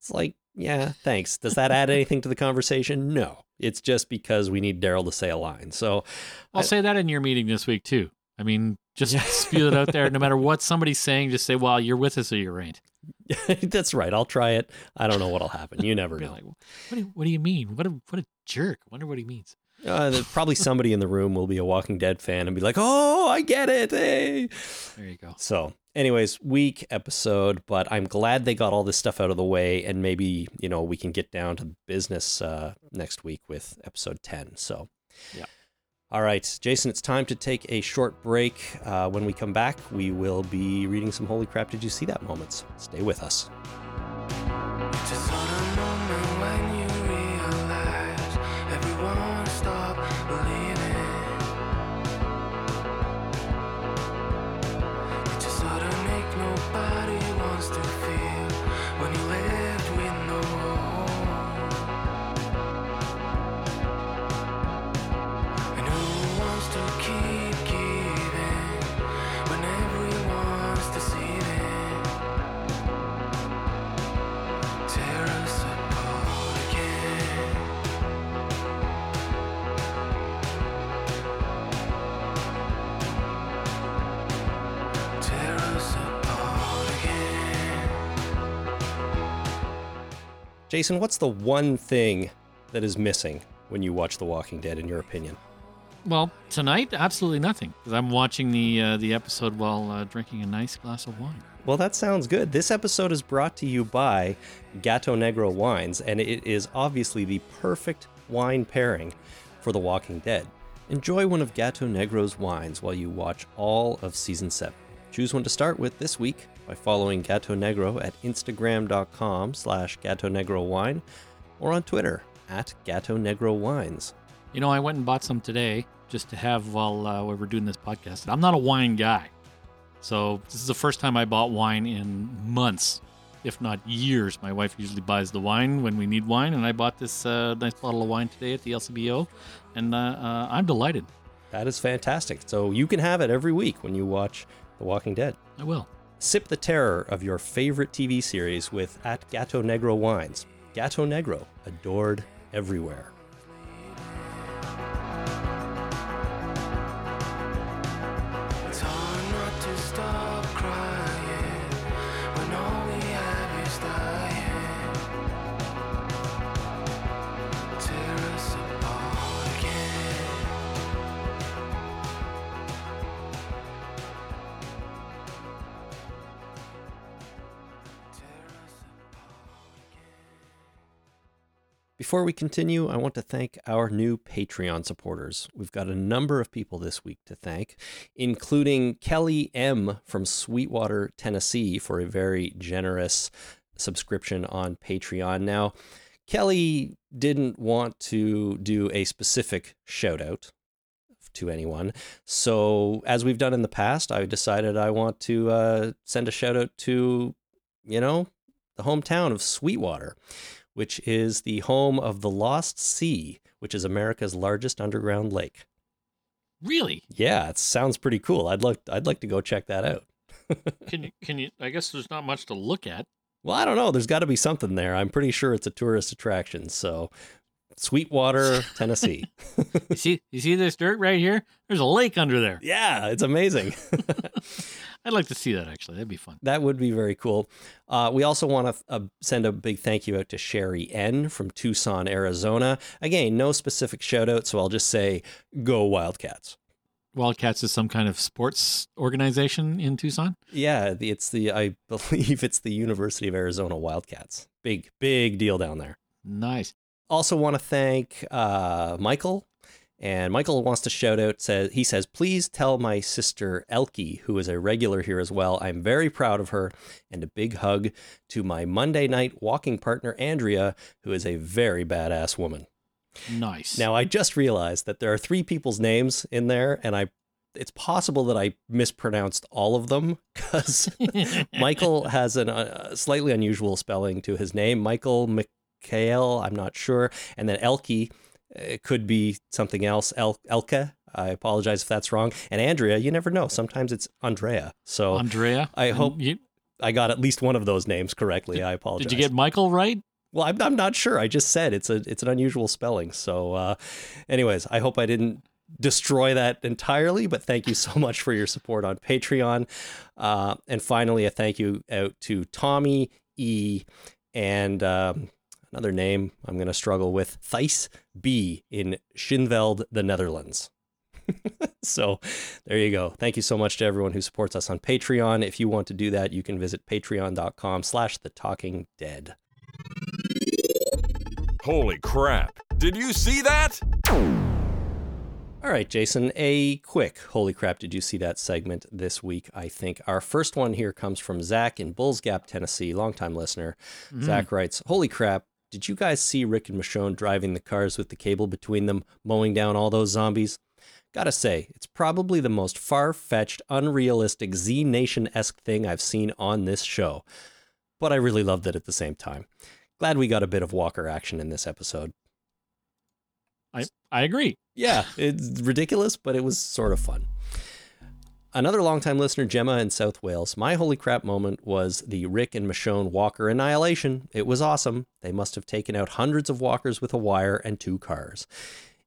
It's like, yeah, thanks. Does that add anything to the conversation? No. It's just because we need Daryl to say a line. So, I'll I- say that in your meeting this week too. I mean, just Yeah. spew it out there. No matter what somebody's saying, just say, "Well, you're with us or you ain't." That's right. I'll try it. I don't know what'll happen. You never know. like, what do, you, what do you mean? What a what a jerk! Wonder what he means. Uh, probably somebody in the room will be a Walking Dead fan and be like, "Oh, I get it." Hey. There you go. So, anyways, weak episode, but I'm glad they got all this stuff out of the way, and maybe you know we can get down to business uh, next week with episode ten. So, Yeah. All right, Jason, it's time to take a short break. Uh, when we come back, we will be reading some Holy Crap Did You See That moments. Stay with us. Jason, what's the one thing that is missing when you watch The Walking Dead, in your opinion? Well, tonight, absolutely nothing because I'm watching the uh, the episode while uh, drinking a nice glass of wine. Well, that sounds good. This episode is brought to you by Gato Negro Wines, and it is obviously the perfect wine pairing for The Walking Dead. Enjoy one of Gato Negro's wines while you watch all of season 7. Choose one to start with this week by following Gato Negro at instagram.com slash Gato Negro Wine or on Twitter at Gato Negro Wines. You know, I went and bought some today just to have while uh, we were doing this podcast. I'm not a wine guy, so this is the first time I bought wine in months, if not years. My wife usually buys the wine when we need wine, and I bought this uh, nice bottle of wine today at the LCBO, and uh, uh, I'm delighted. That is fantastic. So you can have it every week when you watch The Walking Dead. I will. Sip the terror of your favorite TV series with at Gato Negro Wines. Gato Negro, adored everywhere. Before we continue, I want to thank our new Patreon supporters. We've got a number of people this week to thank, including Kelly M. from Sweetwater, Tennessee, for a very generous subscription on Patreon. Now, Kelly didn't want to do a specific shout out to anyone. So, as we've done in the past, I decided I want to uh, send a shout out to, you know, the hometown of Sweetwater which is the home of the Lost Sea, which is America's largest underground lake. Really? Yeah, it sounds pretty cool. I'd like I'd like to go check that out. Can you? Can you? I guess there's not much to look at. Well, I don't know. There's got to be something there. I'm pretty sure it's a tourist attraction. So, Sweetwater, Tennessee. You see? You see this dirt right here? There's a lake under there. yeah, it's amazing. I'd like to see that actually. That'd be fun. That would be very cool. Uh, we also want to uh, send a big thank you out to Sherry N from Tucson, Arizona. Again, no specific shout out, so I'll just say go Wildcats. Wildcats is some kind of sports organization in Tucson. Yeah, it's the I believe it's the University of Arizona Wildcats. Big big deal down there. Nice. Also want to thank uh, Michael. And Michael wants to shout out says he says please tell my sister Elke who is a regular here as well. I'm very proud of her and a big hug to my Monday night walking partner Andrea who is a very badass woman. Nice. Now I just realized that there are three people's names in there and I it's possible that I mispronounced all of them cuz Michael has a uh, slightly unusual spelling to his name. Michael Mikhail, I'm not sure. And then Elke uh, could be something else. El- Elke, I apologize if that's wrong. And Andrea, you never know. Sometimes it's Andrea. So Andrea. I hope you, I got at least one of those names correctly. I apologize. Did you get Michael right? Well, I'm, I'm not sure. I just said it's a it's an unusual spelling. So, uh, anyways, I hope I didn't destroy that entirely, but thank you so much for your support on Patreon. Uh, and finally, a thank you out to Tommy E and um, another name I'm going to struggle with, Thijs B in Schinveld, the Netherlands. so there you go. Thank you so much to everyone who supports us on Patreon. If you want to do that, you can visit patreon.com slash the talking dead. Holy crap. Did you see that? All right, Jason, a quick holy crap, did you see that segment this week? I think our first one here comes from Zach in Bulls Gap, Tennessee, longtime listener. Mm. Zach writes, Holy crap, did you guys see Rick and Michonne driving the cars with the cable between them, mowing down all those zombies? Gotta say, it's probably the most far fetched, unrealistic Z Nation esque thing I've seen on this show. But I really loved it at the same time. Glad we got a bit of Walker action in this episode. I I agree. Yeah, it's ridiculous, but it was sort of fun. Another longtime listener, Gemma in South Wales. My holy crap moment was the Rick and Michonne Walker annihilation. It was awesome. They must have taken out hundreds of walkers with a wire and two cars.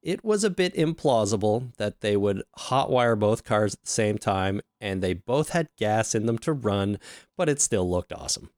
It was a bit implausible that they would hotwire both cars at the same time, and they both had gas in them to run, but it still looked awesome.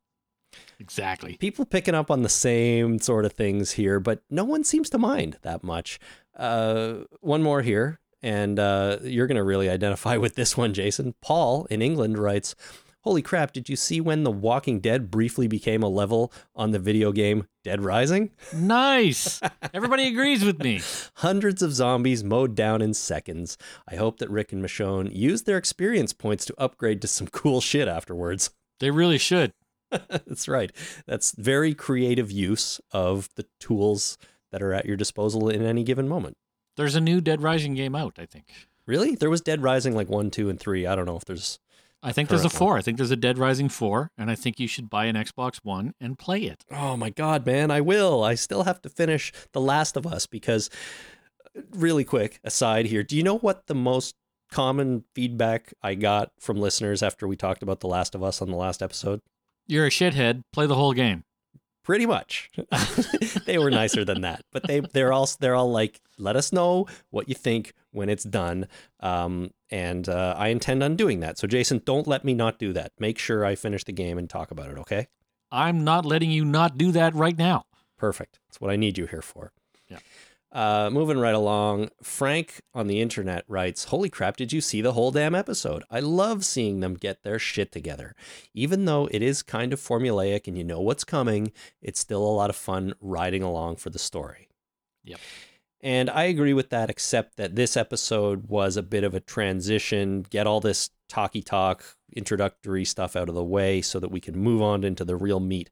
Exactly. People picking up on the same sort of things here, but no one seems to mind that much. Uh, one more here, and uh, you're going to really identify with this one, Jason. Paul in England writes, Holy crap, did you see when The Walking Dead briefly became a level on the video game Dead Rising? Nice. Everybody agrees with me. Hundreds of zombies mowed down in seconds. I hope that Rick and Michonne used their experience points to upgrade to some cool shit afterwards. They really should. That's right. That's very creative use of the tools that are at your disposal in any given moment. There's a new Dead Rising game out, I think. Really? There was Dead Rising like 1, 2, and 3. I don't know if there's. I think there's a Current one. four. I think there's a Dead Rising four, and I think you should buy an Xbox One and play it. Oh my God, man. I will. I still have to finish The Last of Us because, really quick aside here, do you know what the most common feedback I got from listeners after we talked about The Last of Us on the last episode? You're a shithead. Play the whole game. Pretty much. They were nicer than that but they they're all they're all like let us know what you think when it's done um, and uh, i intend on doing that. So jason don't let me not do that. Make sure i finish the game and talk about it okay? I'm not letting you not do that right now. perfect. That's what i need you here for. Uh, moving right along frank on the internet writes holy crap did you see the whole damn episode? I love seeing them get their shit together. Even though it is kind of formulaic and you know what's coming it's still a lot of fun riding along for the story. Yep. And I agree with that, except that this episode was a bit of a transition, get all this talky talk, introductory stuff out of the way so that we can move on into the real meat,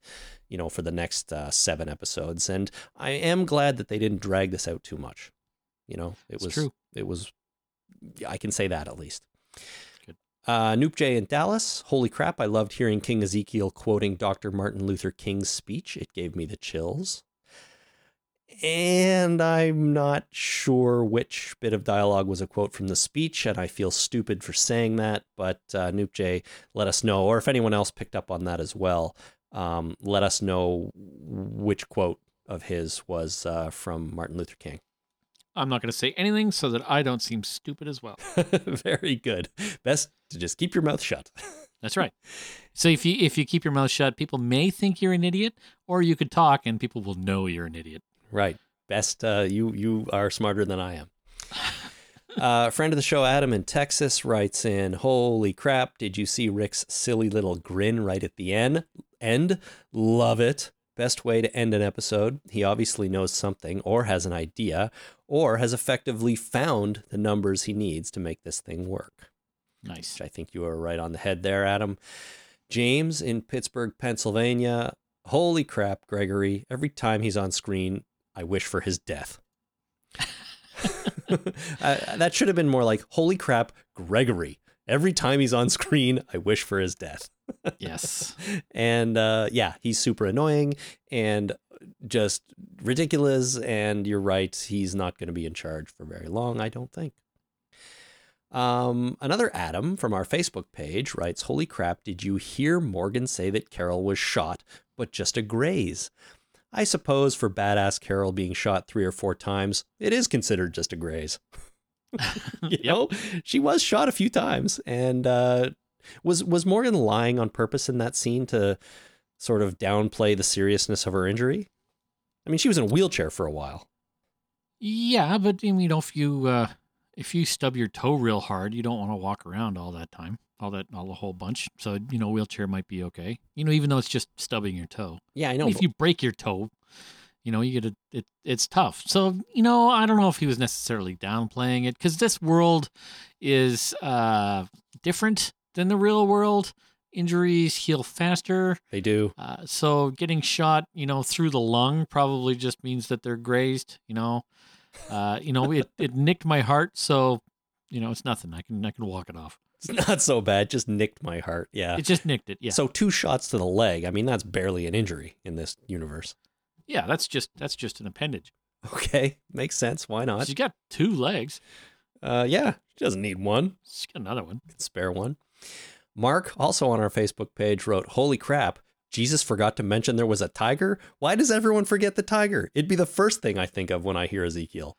you know, for the next uh, seven episodes. And I am glad that they didn't drag this out too much. You know, it It's was, true. it was, I can say that at least. Good. Uh, Noop J in Dallas. Holy crap. I loved hearing King Ezekiel quoting Dr. Martin Luther King's speech. It gave me the chills and I'm not sure which bit of dialogue was a quote from the speech, and I feel stupid for saying that. But uh, Noop J, let us know, or if anyone else picked up on that as well, um, let us know which quote of his was uh, from Martin Luther King. I'm not going to say anything so that I don't seem stupid as well. Very good. Best to just keep your mouth shut. That's right. So if you if you keep your mouth shut, people may think you're an idiot, or you could talk and people will know you're an idiot. Right. Best. Uh, you you are smarter than I am. Uh, friend of the show, Adam in Texas, writes in, "Holy crap! Did you see Rick's silly little grin right at the end? End. Love it. Best way to end an episode. He obviously knows something, or has an idea, or has effectively found the numbers he needs to make this thing work." Nice. I think you are right on the head there, Adam. James in Pittsburgh, Pennsylvania. Holy crap, Gregory. Every time he's on screen, I wish for his death. uh, that should have been more like, holy crap, Gregory. Every time he's on screen, I wish for his death. Yes. And uh, yeah, he's super annoying and just ridiculous. And you're right, he's not going to be in charge for very long, I don't think. Um, another Adam from our Facebook page writes, Holy crap, did you hear Morgan say that Carol was shot, but just a graze? I suppose for badass Carol being shot three or four times, it is considered just a graze. you know, she was shot a few times, and uh, was was Morgan lying on purpose in that scene to sort of downplay the seriousness of her injury? I mean, she was in a wheelchair for a while. Yeah, but I mean, you know, if you uh, if you stub your toe real hard, you don't want to walk around all that time, all that all the whole bunch. So you know, wheelchair might be okay. You know, even though it's just stubbing your toe. Yeah, I know. if you break your toe, you know, you get a, it. It's tough. So you know, I don't know if he was necessarily downplaying it because this world is uh, different than the real world. Injuries heal faster. they do. Uh, so getting shot, you know, through the lung probably just means that they're grazed. You know, uh, you know, it, it nicked my heart, so you know, it's nothing. I can I can walk it off. It's not so bad. Just nicked my heart. Yeah. It just nicked it. Yeah. So two shots to the leg. I mean, that's barely an injury in this universe. yeah, that's just that's just an appendage. Okay, makes sense. Why not? She's got two legs. Uh, yeah, she doesn't need one. She's got another one. Can spare one. Mark, also on our Facebook page, wrote, "Holy crap! Jesus forgot to mention there was a tiger. Why does everyone forget the tiger? It'd be the first thing I think of when I hear Ezekiel.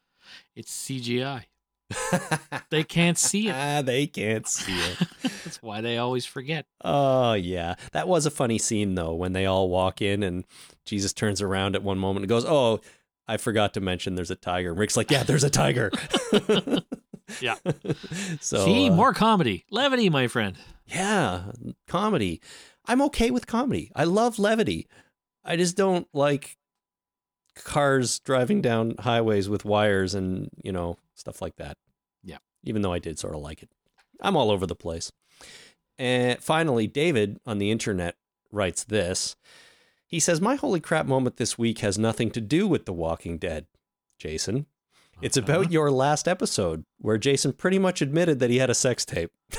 It's CGI. They can't see it. ah, they can't see it. That's why they always forget. Oh yeah, that was a funny scene though when they all walk in and Jesus turns around at one moment and goes, "Oh, I forgot to mention there's a tiger." Rick's like, "Yeah, there's a tiger." Yeah. so see, uh, more comedy, levity, my friend. yeah, comedy. I'm okay with comedy. I love levity. I just don't like cars driving down highways with wires and you know stuff like that. Yeah. even though I did sort of like it. I'm all over the place. And finally, David on the internet writes this. He says, My holy crap moment this week has nothing to do with The Walking Dead, Jason. It's Uh-huh. about your last episode where Jason pretty much admitted that he had a sex tape.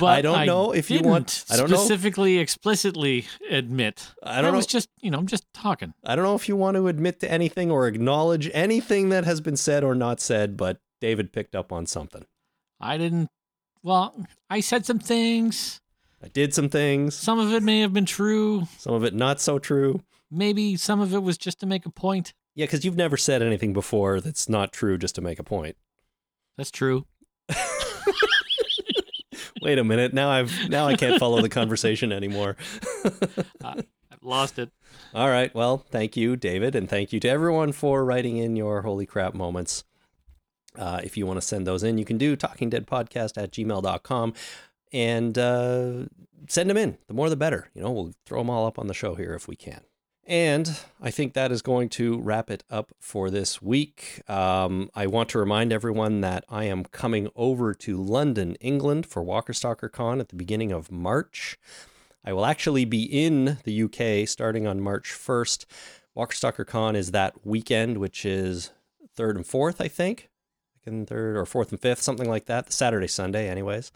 But I don't know if you want. I don't know. specifically, explicitly admit. I don't know. was just, you know, I'm just talking. I don't know if you want to admit to anything or acknowledge anything that has been said or not said, but David picked up on something. I didn't. Well, I said some things. I did some things, Some of it may have been true. some of it not so true. Maybe some of it was just to make a point. Yeah, because you've never said anything before that's not true just to make a point. That's true. Wait a minute. Now I've now I can't follow the conversation anymore. I've lost it. All right. Well, thank you, David, and thank you to everyone for writing in your holy crap moments. Uh, if you want to send those in, you can do talkingdeadpodcast at gmail.com and uh, send them in. The more the better. You know, we'll throw them all up on the show here if we can. And I think that is going to wrap it up for this week. Um, I want to remind everyone that I am coming over to London, England for Walker Stalker Con at the beginning of March. I will actually be in the UK starting on March 1st. Walker Stalker Con is that weekend, which is 3rd and 4th, I think. Second, 3rd, or 4th and 5th, something like that. Saturday, Sunday, anyways.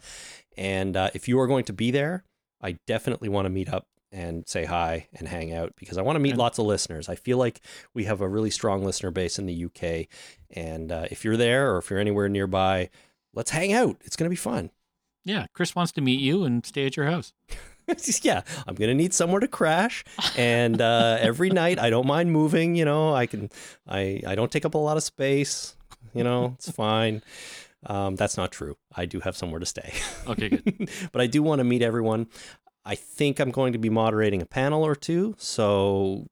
And uh, if you are going to be there, I definitely want to meet up and say hi and hang out because I want to meet And- lots of listeners. I feel like we have a really strong listener base in the UK. And uh, if you're there or if you're anywhere nearby, let's hang out. It's going to be fun. Yeah, Chris wants to meet you and stay at your house. yeah, I'm gonna need somewhere to crash, and uh, every night I don't mind moving. You know, I can, I I don't take up a lot of space. You know, it's fine. Um, that's not true. I do have somewhere to stay, Okay, good. but I do want to meet everyone. I think I'm going to be moderating a panel or two. So,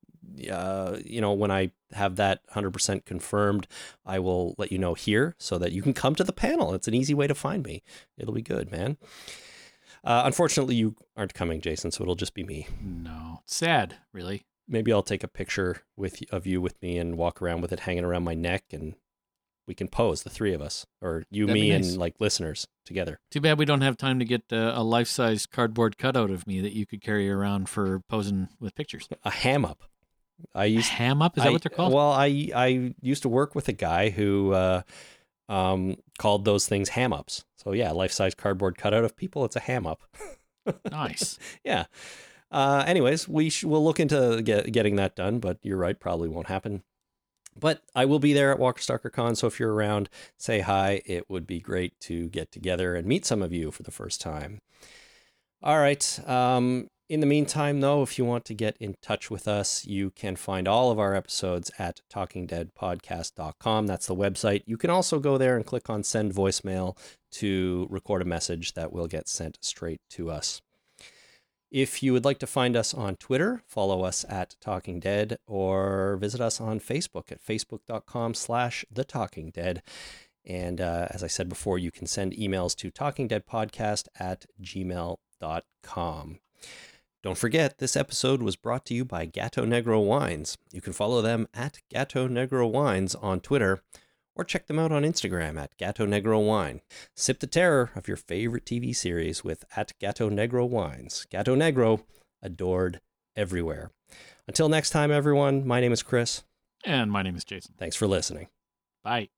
uh, you know, when I have that 100% confirmed, I will let you know here so that you can come to the panel. It's an easy way to find me. It'll be good, man. Uh, unfortunately, you aren't coming, Jason, so it'll just be me. No, sad, really. Maybe I'll take a picture with of you with me and walk around with it hanging around my neck, and we can pose the three of us, or you, That'd me, nice. and like listeners together. Too bad we don't have time to get uh, a life-size cardboard cutout of me that you could carry around for posing with pictures. A ham up. I used ham up? Is that what they're called? Well, I I used to work with a guy who uh, um, called those things ham ups. So yeah, life size cardboard cutout of people. It's a ham up. nice. yeah. Uh, anyways, we sh- we'll look into get, getting that done, but you're right, probably won't happen. But I will be there at Walker Stalker Con, so if you're around, say hi. It would be great to get together and meet some of you for the first time. All right. Um, In the meantime, though, if you want to get in touch with us, you can find all of our episodes at talkingdeadpodcast.com. That's the website. You can also go there and click on send voicemail to record a message that will get sent straight to us. If you would like to find us on Twitter, follow us at Talking Dead or visit us on Facebook at facebook.com slash the Talking Dead. And uh, as I said before, you can send emails to talkingdeadpodcast at gmail.com. Don't forget, this episode was brought to you by Gato Negro Wines. You can follow them at Gato Negro Wines on Twitter or check them out on Instagram at Gato Negro Wine. Sip the terror of your favorite TV series with at Gato Negro Wines. Gato Negro, adored everywhere. Until next time, everyone, my name is Chris. And my name is Jason. Thanks for listening. Bye.